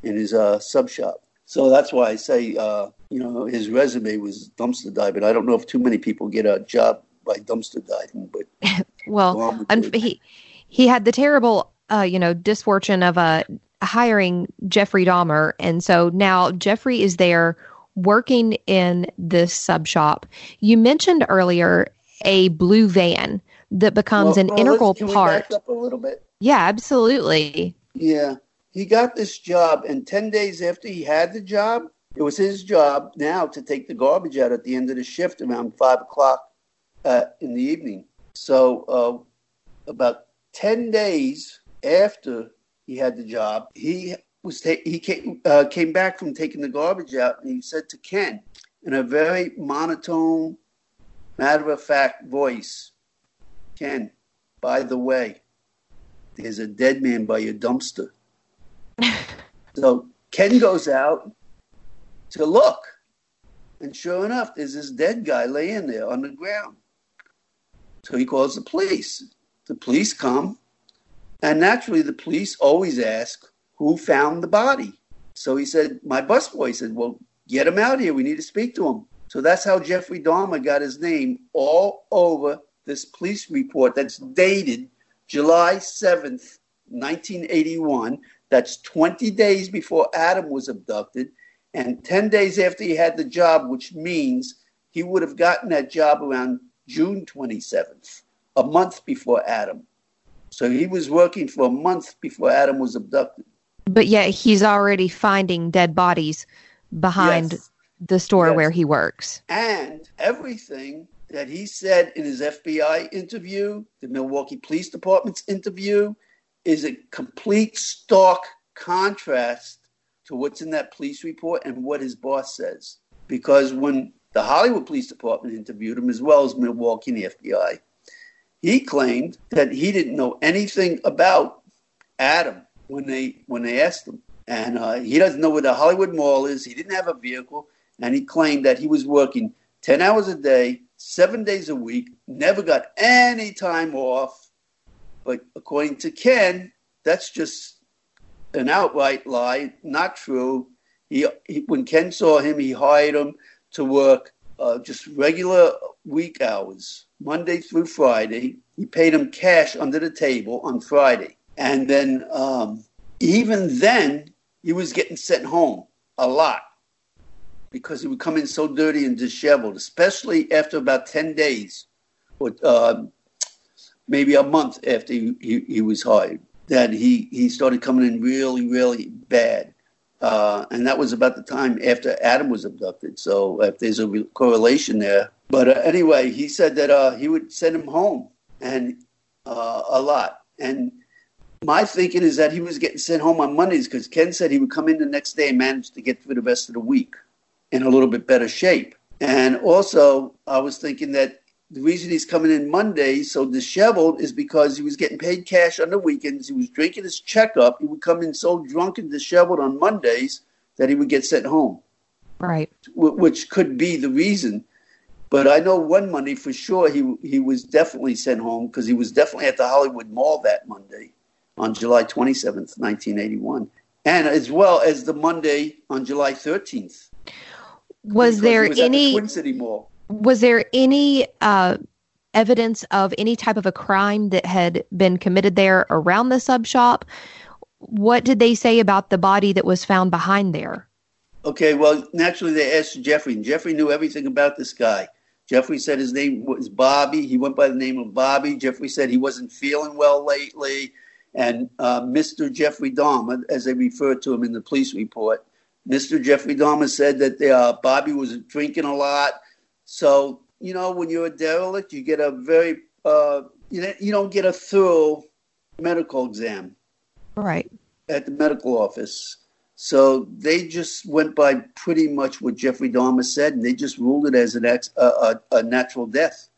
in his uh, sub shop. So that's why I say, uh, you know, his resume was dumpster diving. I don't know if too many people get a job by dumpster diving, but Well, un- he he had the terrible, uh, you know, disfortune of uh, hiring Jeffrey Dahmer, and so now Jeffrey is there working in this sub shop. You mentioned earlier a blue van that becomes Well, an well, integral part. a little bit? Yeah, absolutely. Yeah. He got this job, and 10 days after he had the job, it was his job now to take the garbage out at the end of the shift around 5 o'clock uh, in the evening. So, uh, about 10 days after he had the job, he was ta- he came, uh, came back from taking the garbage out, and he said to Ken in a very monotone, matter of fact voice, Ken, by the way, there's a dead man by your dumpster. so Ken goes out to look. And sure enough, there's this dead guy laying there on the ground. So he calls the police. The police come. And naturally, the police always ask who found the body. So he said, My busboy said, Well, get him out here. We need to speak to him. So that's how Jeffrey Dahmer got his name all over this police report that's dated July 7th, 1981. That's 20 days before Adam was abducted and 10 days after he had the job, which means he would have gotten that job around June 27th, a month before Adam. So he was working for a month before Adam was abducted. But yet he's already finding dead bodies behind Yes. the store Yes. where he works. And everything that he said in his FBI interview, the Milwaukee Police Department's interview, is a complete stark contrast to what's in that police report and what his boss says. Because when the Hollywood Police Department interviewed him, as well as Milwaukee and the FBI, he claimed that he didn't know anything about Adam when they when they asked him, and uh, he doesn't know where the Hollywood Mall is. He didn't have a vehicle, and he claimed that he was working ten hours a day, seven days a week, never got any time off. But according to Ken, that's just an outright lie, not true. He, he when Ken saw him, he hired him to work uh, just regular week hours, Monday through Friday. He paid him cash under the table on Friday, and then um, even then he was getting sent home a lot because he would come in so dirty and disheveled, especially after about ten days, or uh, maybe a month after he, he, he was hired. That he, he started coming in really, really bad. Uh, and that was about the time after Adam was abducted. So if there's a re- correlation there. But uh, anyway, he said that uh, he would send him home and uh, a lot. And my thinking is that he was getting sent home on Mondays because Ken said he would come in the next day and manage to get through the rest of the week in a little bit better shape. And also, I was thinking that the reason he's coming in Monday so disheveled is because he was getting paid cash on the weekends. He was drinking his checkup. He would come in so drunk and disheveled on Mondays that he would get sent home. Right. Which could be the reason. But I know one Monday for sure he he was definitely sent home because he was definitely at the Hollywood Mall that Monday on July 27th, 1981. And as well as the Monday on July 13th. Was there was any the Twin City Mall. Was there any uh, evidence of any type of a crime that had been committed there around the sub shop? What did they say about the body that was found behind there? Okay, well, naturally they asked Jeffrey, and Jeffrey knew everything about this guy. Jeffrey said his name was Bobby. He went by the name of Bobby. Jeffrey said he wasn't feeling well lately. And uh, Mr. Jeffrey Dahmer, as they referred to him in the police report, Mr. Jeffrey Dahmer said that uh, Bobby was drinking a lot. So, you know, when you're a derelict, you get a very, uh, you, you don't get a thorough medical exam. Right. At the medical office. So they just went by pretty much what Jeffrey Dahmer said, and they just ruled it as an ex, a, a, a natural death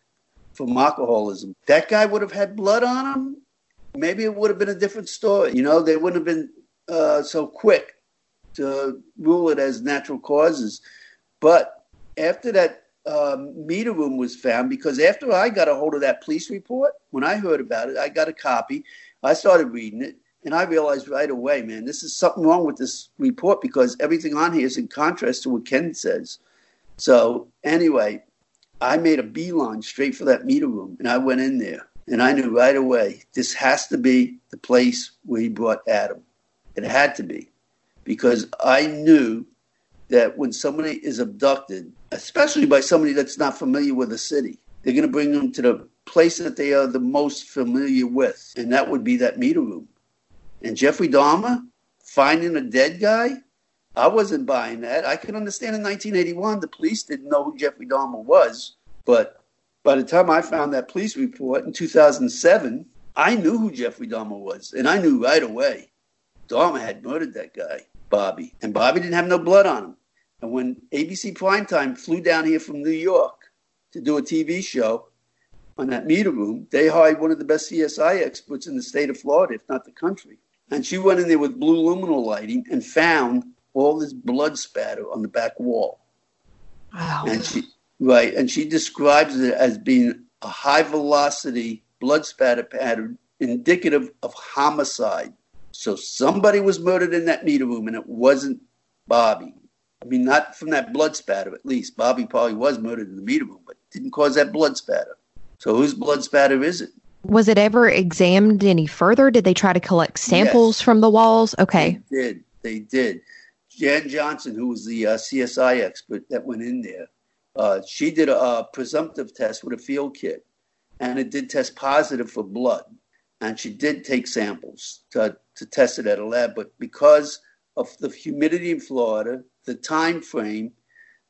from alcoholism. That guy would have had blood on him. Maybe it would have been a different story. You know, they wouldn't have been uh, so quick to rule it as natural causes. But after that um, meter room was found, because after I got a hold of that police report, when I heard about it, I got a copy. I started reading it and I realized right away, man, this is something wrong with this report because everything on here is in contrast to what Ken says. So anyway, I made a beeline straight for that meter room, and I went in there, and I knew right away this has to be the place where he brought Adam. It had to be, because I knew that when somebody is abducted, especially by somebody that's not familiar with the city, they're going to bring them to the place that they are the most familiar with, and that would be that meter room. And Jeffrey Dahmer finding a dead guy, I wasn't buying that. I can understand in 1981 the police didn't know who Jeffrey Dahmer was, but by the time I found that police report in 2007, I knew who Jeffrey Dahmer was, and I knew right away Dahmer had murdered that guy, Bobby, and Bobby didn't have no blood on him. And when ABC Primetime flew down here from New York to do a TV show on that meter room, they hired one of the best CSI experts in the state of Florida, if not the country. And she went in there with blue luminol lighting and found all this blood spatter on the back wall. Wow. And she right, and she describes it as being a high velocity blood spatter pattern indicative of homicide. So somebody was murdered in that meter room and it wasn't Bobby. I mean, not from that blood spatter, at least. Bobby probably was murdered in the meter room, but didn't cause that blood spatter. So whose blood spatter is it? Was it ever examined any further? Did they try to collect samples Yes. from the walls? Okay. They did. They did. Jan Johnson, who was the uh, CSI expert that went in there, uh, she did a, a presumptive test with a field kit, and it did test positive for blood. And she did take samples to, to test it at a lab, but because of the humidity in Florida, the time frame,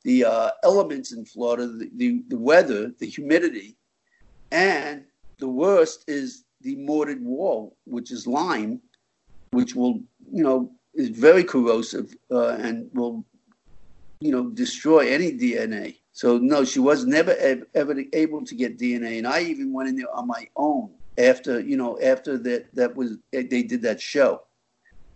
the uh, elements in Florida, the, the, the weather, the humidity, and the worst is the mortared wall, which is lime, which will, you know, is very corrosive uh, and will, you know, destroy any DNA. So no, she was never ever able to get DNA, and I even went in there on my own after, you know, after that that was they did that show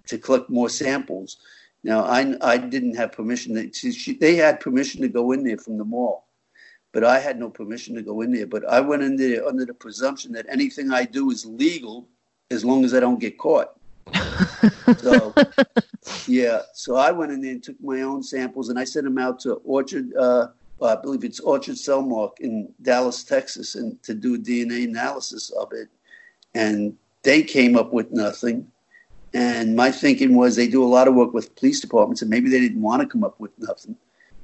to collect more samples. Now I I didn't have permission. To, she, she, they had permission to go in there from the mall but I had no permission to go in there. But I went in there under the presumption that anything I do is legal as long as I don't get caught. so, yeah, so I went in there and took my own samples and I sent them out to Orchid, uh, I believe it's Orchid Cellmark in Dallas, Texas, and to do DNA analysis of it. And they came up with nothing. And my thinking was they do a lot of work with police departments, and maybe they didn't want to come up with nothing,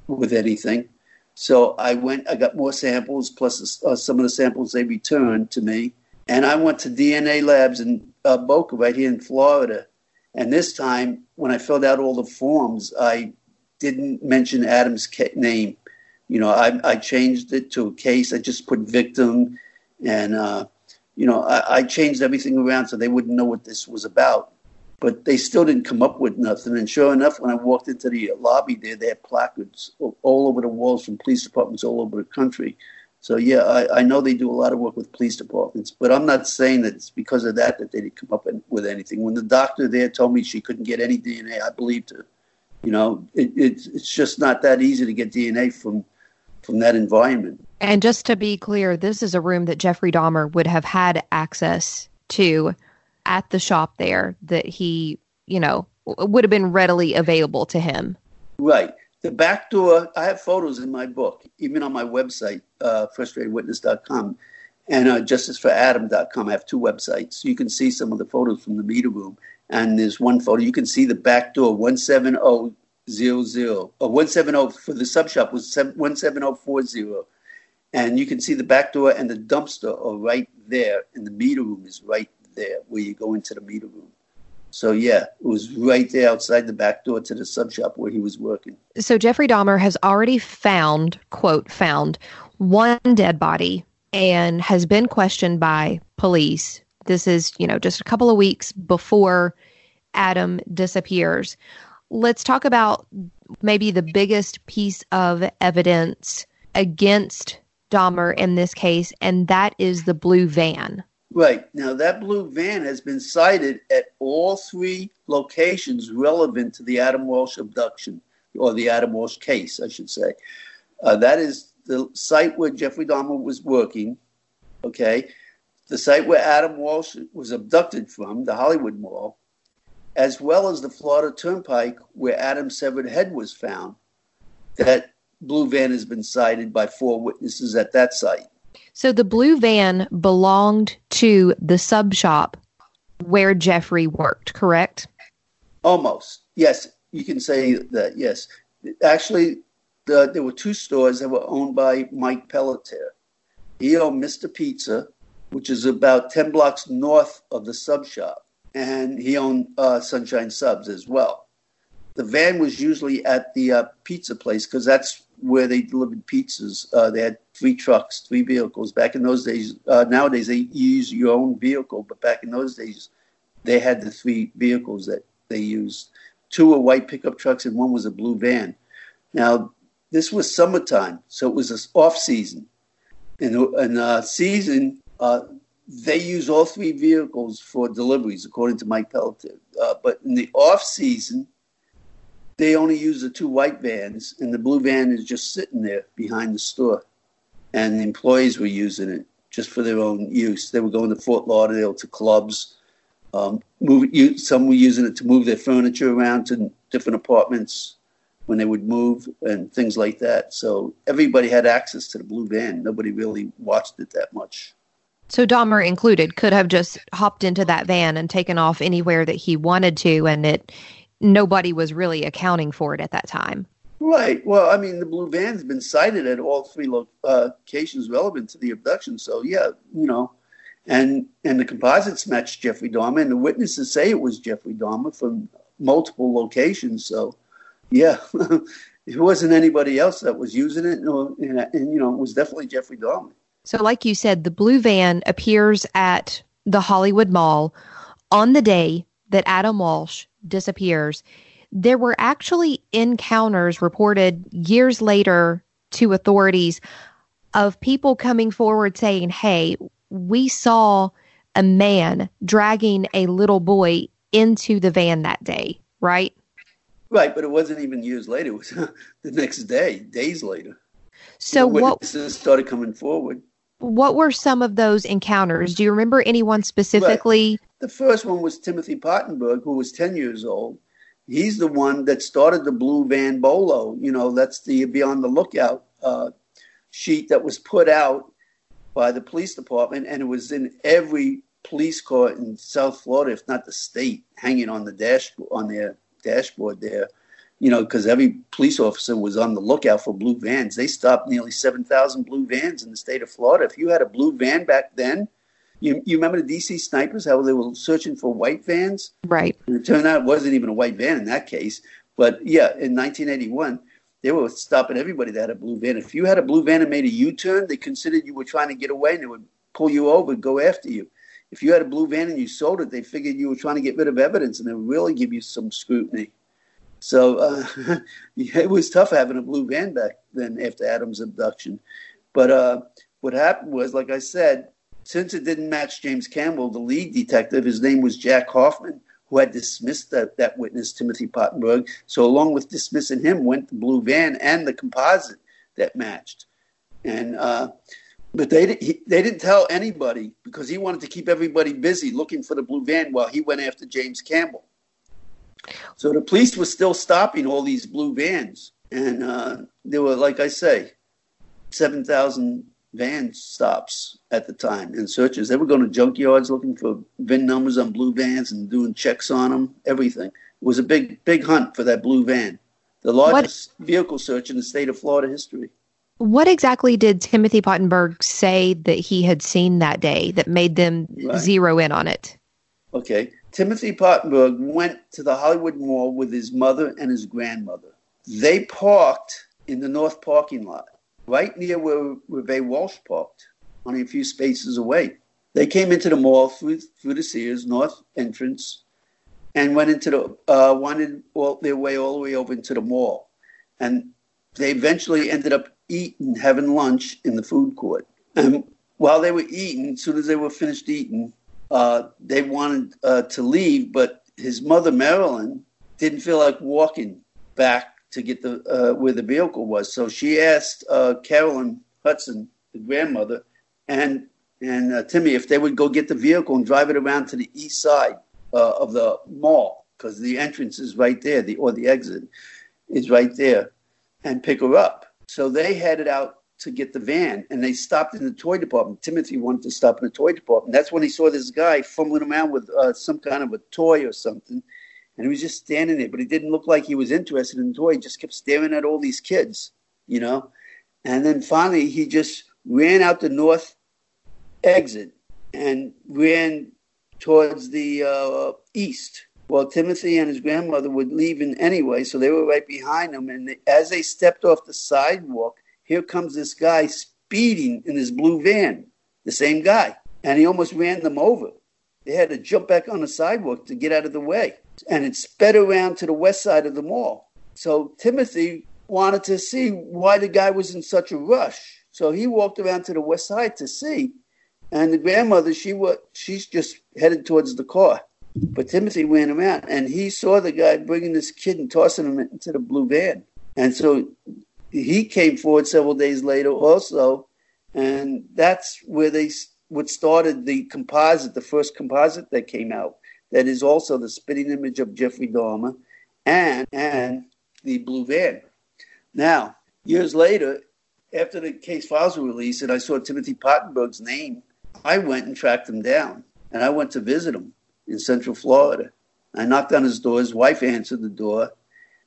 with anything. So I went, I got more samples plus uh, some of the samples they returned to me. And I went to DNA labs in uh, Boca, right here in Florida. And this time, when I filled out all the forms, I didn't mention Adam's name. You know, I, I changed it to a case. I just put victim. And, uh, you know, I, I changed everything around so they wouldn't know what this was about. But they still didn't come up with nothing. And sure enough, when I walked into the lobby there, they had placards all over the walls from police departments all over the country So yeah, I, I know they do a lot of work with police departments, but I'm not saying that it's because of that that they didn't come up with anything. When the doctor there told me she couldn't get any DNA, I believed her. You know, it, it's it's just not that easy to get DNA from from that environment. And just to be clear, this is a room that Jeffrey Dahmer would have had access to at the shop there that he, you know, would have been readily available to him. Right. The back door, I have photos in my book, even on my website, uh, frustratedwitness.com and uh, justiceforadam.com. I have two websites. You can see some of the photos from the meter room. And there's one photo. You can see the back door, 17000, or 170 for the sub shop was 17040. And you can see the back door and the dumpster are right there. And the meter room is right there where you go into the meter room. So yeah, it was right there outside the back door to the sub shop where he was working. So Jeffrey Dahmer has already found, quote, found one dead body and has been questioned by police. This is, you know, just a couple of weeks before Adam disappears. Let's talk about maybe the biggest piece of evidence against Dahmer in this case, and that is the blue van. Right. Now, that blue van has been cited at all three locations relevant to the Adam Walsh abduction, or the Adam Walsh case, I should say. Uh, that is the site where Jeffrey Dahmer was working, okay? The site where Adam Walsh was abducted from, the Hollywood Mall, as well as the Florida Turnpike where Adam's severed head was found. That blue van has been cited by four witnesses at that site. So the blue van belonged to the sub shop where Jeffrey worked, correct? Almost. Yes, you can say that. Yes. Actually, the, there were two stores that were owned by Mike Pelletier. He owned Mr. Pizza, which is about 10 blocks north of the sub shop, and he owned uh, Sunshine Subs as well. The van was usually at the uh, pizza place because that's where they delivered pizzas. Uh, they had three trucks, three vehicles. Back in those days, uh, nowadays they use your own vehicle, but back in those days, they had the three vehicles that they used. Two were white pickup trucks, and one was a blue van. Now, this was summertime, so it was off season. In in uh, season, uh, they use all three vehicles for deliveries, according to Mike Pelletier. Uh, but in the off season, they only use the two white vans, and the blue van is just sitting there behind the store. And the employees were using it just for their own use. They were going to Fort Lauderdale to clubs. Um, move, some were using it to move their furniture around to different apartments when they would move and things like that. So everybody had access to the blue van. Nobody really watched it that much. So Dahmer included could have just hopped into that van and taken off anywhere that he wanted to, and it nobody was really accounting for it at that time. Right. Well, I mean, the blue van's been cited at all three uh, locations relevant to the abduction. So yeah, you know, and and the composites match Jeffrey Dahmer, and the witnesses say it was Jeffrey Dahmer from multiple locations. So yeah, it wasn't anybody else that was using it, and, and you know, it was definitely Jeffrey Dahmer. So, like you said, the blue van appears at the Hollywood Mall on the day that Adam Walsh disappears, there were actually encounters reported years later to authorities of people coming forward saying, Hey, we saw a man dragging a little boy into the van that day, right? Right, but it wasn't even years later. It was the next day, days later. So what started coming forward? What were some of those encounters? Do you remember anyone specifically? Right. The first one was Timothy Pottenberg, who was 10 years old. He's the one that started the Blue Van Bolo. You know, that's the Be on the Lookout uh, sheet that was put out by the police department, and it was in every police car in South Florida, if not the state, hanging on the dash on their dashboard there you know, because every police officer was on the lookout for blue vans. They stopped nearly 7,000 blue vans in the state of Florida. If you had a blue van back then, you, you remember the DC snipers, how they were searching for white vans? Right. And it turned out it wasn't even a white van in that case. But yeah, in 1981, they were stopping everybody that had a blue van. If you had a blue van and made a U turn, they considered you were trying to get away and they would pull you over and go after you. If you had a blue van and you sold it, they figured you were trying to get rid of evidence and they would really give you some scrutiny. So uh, it was tough having a blue van back then after Adam's abduction. But uh, what happened was, like I said, since it didn't match James Campbell, the lead detective, his name was Jack Hoffman, who had dismissed that, that witness, Timothy Pottenberg. So, along with dismissing him, went the blue van and the composite that matched. And uh, but they he, they didn't tell anybody because he wanted to keep everybody busy looking for the blue van while he went after James Campbell. So the police were still stopping all these blue vans, and uh, there were, like I say, seven thousand van stops at the time and searches. They were going to junkyards looking for VIN numbers on blue vans and doing checks on them. Everything it was a big big hunt for that blue van, the largest what? vehicle search in the state of Florida history. What exactly did Timothy Pottenberg say that he had seen that day that made them right. zero in on it? Okay. Timothy Pottenberg went to the Hollywood Mall with his mother and his grandmother. They parked in the north parking lot, right near where Reve Walsh parked, only a few spaces away. They came into the mall through, through the Sears north entrance and went into the, uh, wanted all, their way all the way over into the mall. And they eventually ended up eating, having lunch in the food court. And while they were eating, as soon as they were finished eating, uh, they wanted uh, to leave, but his mother, Marilyn, didn't feel like walking back to get the uh, where the vehicle was. So she asked uh, Carolyn Hudson, the grandmother, and and uh, Timmy if they would go get the vehicle and drive it around to the east side uh, of the mall because the entrance is right there, the or the exit is right there, and pick her up. So they headed out to get the van and they stopped in the toy department. Timothy wanted to stop in the toy department. That's when he saw this guy fumbling around with uh, some kind of a toy or something. And he was just standing there, but he didn't look like he was interested in the toy. He just kept staring at all these kids, you know. And then finally, he just ran out the north exit and ran towards the uh, east. Well, Timothy and his grandmother were leaving anyway, so they were right behind him. And as they stepped off the sidewalk, here comes this guy speeding in his blue van, the same guy. And he almost ran them over. They had to jump back on the sidewalk to get out of the way. And it sped around to the west side of the mall. So Timothy wanted to see why the guy was in such a rush. So he walked around to the west side to see. And the grandmother, she was, she's just headed towards the car. But Timothy ran around and he saw the guy bringing this kid and tossing him into the blue van. And so he came forward several days later also. And that's where they what started the composite, the first composite that came out, that is also the spitting image of Jeffrey Dahmer and and the blue van. Now, years later, after the case files were released and I saw Timothy Pottenberg's name, I went and tracked him down and I went to visit him in Central Florida. I knocked on his door. His wife answered the door,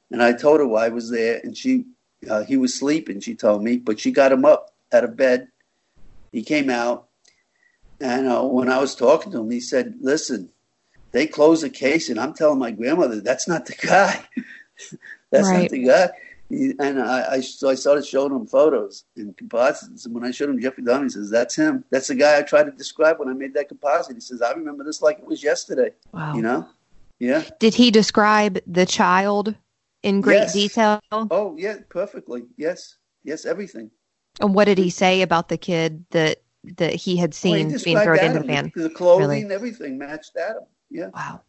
and I told her why I was there. And she, uh, he was sleeping. She told me, but she got him up out of bed. He came out, and uh, when I was talking to him, he said, "Listen, they closed the case, and I'm telling my grandmother that's not the guy. that's right. not the guy." and I, I, so I started showing him photos and composites. And when I showed him Jeffrey Dahmer, he says, "That's him. That's the guy I tried to describe when I made that composite." He says, "I remember this like it was yesterday." Wow. You know? Yeah. Did he describe the child in great yes. detail? Oh yeah, perfectly. Yes, yes, everything. And what did he say about the kid that that he had seen well, he being thrown into the van? The clothing, really? everything matched Adam. Yeah. Wow.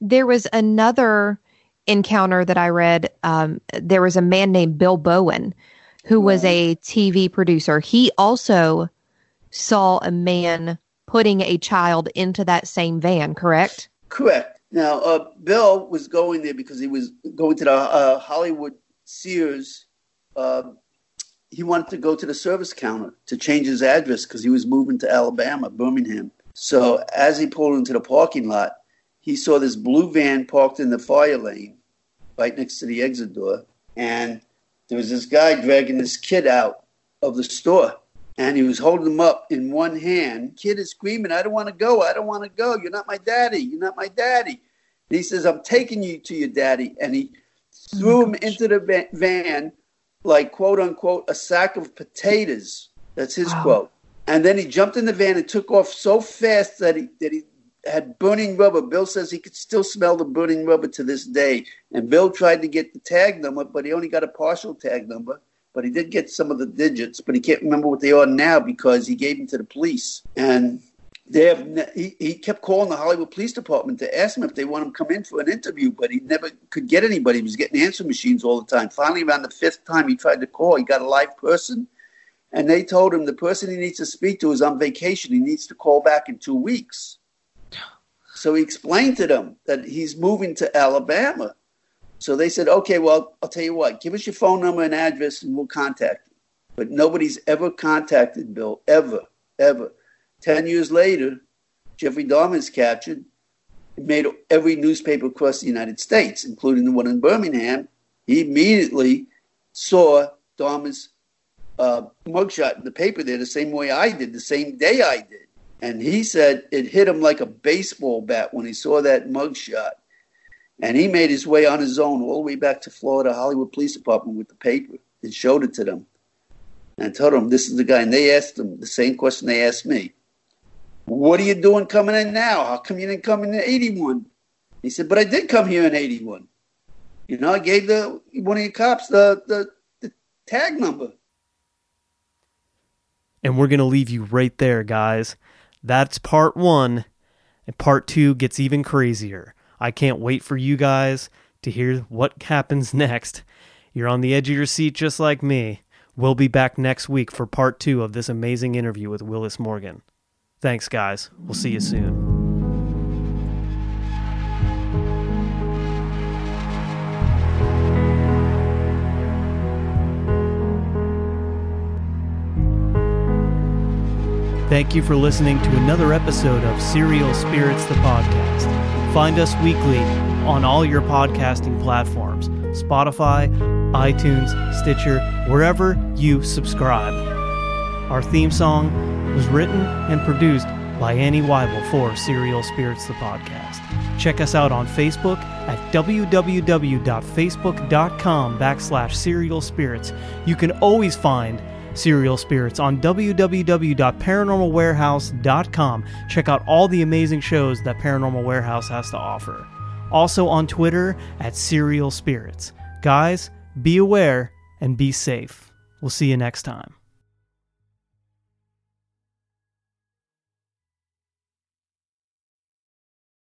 There was another encounter that I read, um, there was a man named Bill Bowen who was a TV producer. He also saw a man putting a child into that same van, correct? Correct. Now, uh, Bill was going there because he was going to the uh, Hollywood Sears. Uh, he wanted to go to the service counter to change his address because he was moving to Alabama, Birmingham. So as he pulled into the parking lot, he saw this blue van parked in the fire lane right next to the exit door. And there was this guy dragging this kid out of the store. And he was holding him up in one hand. Kid is screaming, I don't want to go. I don't want to go. You're not my daddy. You're not my daddy. And he says, I'm taking you to your daddy. And he threw him into the van like, quote unquote, a sack of potatoes. That's his wow. quote. And then he jumped in the van and took off so fast that he, that he had burning rubber. Bill says he could still smell the burning rubber to this day. And Bill tried to get the tag number, but he only got a partial tag number. But he did get some of the digits, but he can't remember what they are now because he gave them to the police. And they have ne- he, he kept calling the Hollywood Police Department to ask him if they want him to come in for an interview, but he never could get anybody. He was getting answer machines all the time. Finally, around the fifth time he tried to call, he got a live person, and they told him the person he needs to speak to is on vacation. He needs to call back in two weeks. So he explained to them that he's moving to Alabama. So they said, okay, well, I'll tell you what, give us your phone number and address and we'll contact you. But nobody's ever contacted Bill, ever, ever. Ten years later, Jeffrey Dahmer is captured. It made every newspaper across the United States, including the one in Birmingham. He immediately saw Dahmer's uh, mugshot in the paper there the same way I did, the same day I did. And he said it hit him like a baseball bat when he saw that mugshot. And he made his way on his own all the way back to Florida Hollywood Police Department with the paper and showed it to them. And told them, this is the guy. And they asked him the same question they asked me. What are you doing coming in now? How come you didn't come in 81? He said, but I did come here in 81. You know, I gave the one of the cops the, the, the tag number. And we're going to leave you right there, guys. That's part one. And part two gets even crazier. I can't wait for you guys to hear what happens next. You're on the edge of your seat just like me. We'll be back next week for part two of this amazing interview with Willis Morgan. Thanks, guys. We'll see you soon. Thank you for listening to another episode of Serial Spirits, the podcast. Find us weekly on all your podcasting platforms Spotify, iTunes, Stitcher, wherever you subscribe. Our theme song was written and produced by Annie Weible for Serial Spirits, the podcast. Check us out on Facebook at www.facebook.com backslash serial spirits. You can always find Serial Spirits on www.paranormalwarehouse.com. Check out all the amazing shows that Paranormal Warehouse has to offer. Also on Twitter at Serial Spirits. Guys, be aware and be safe. We'll see you next time.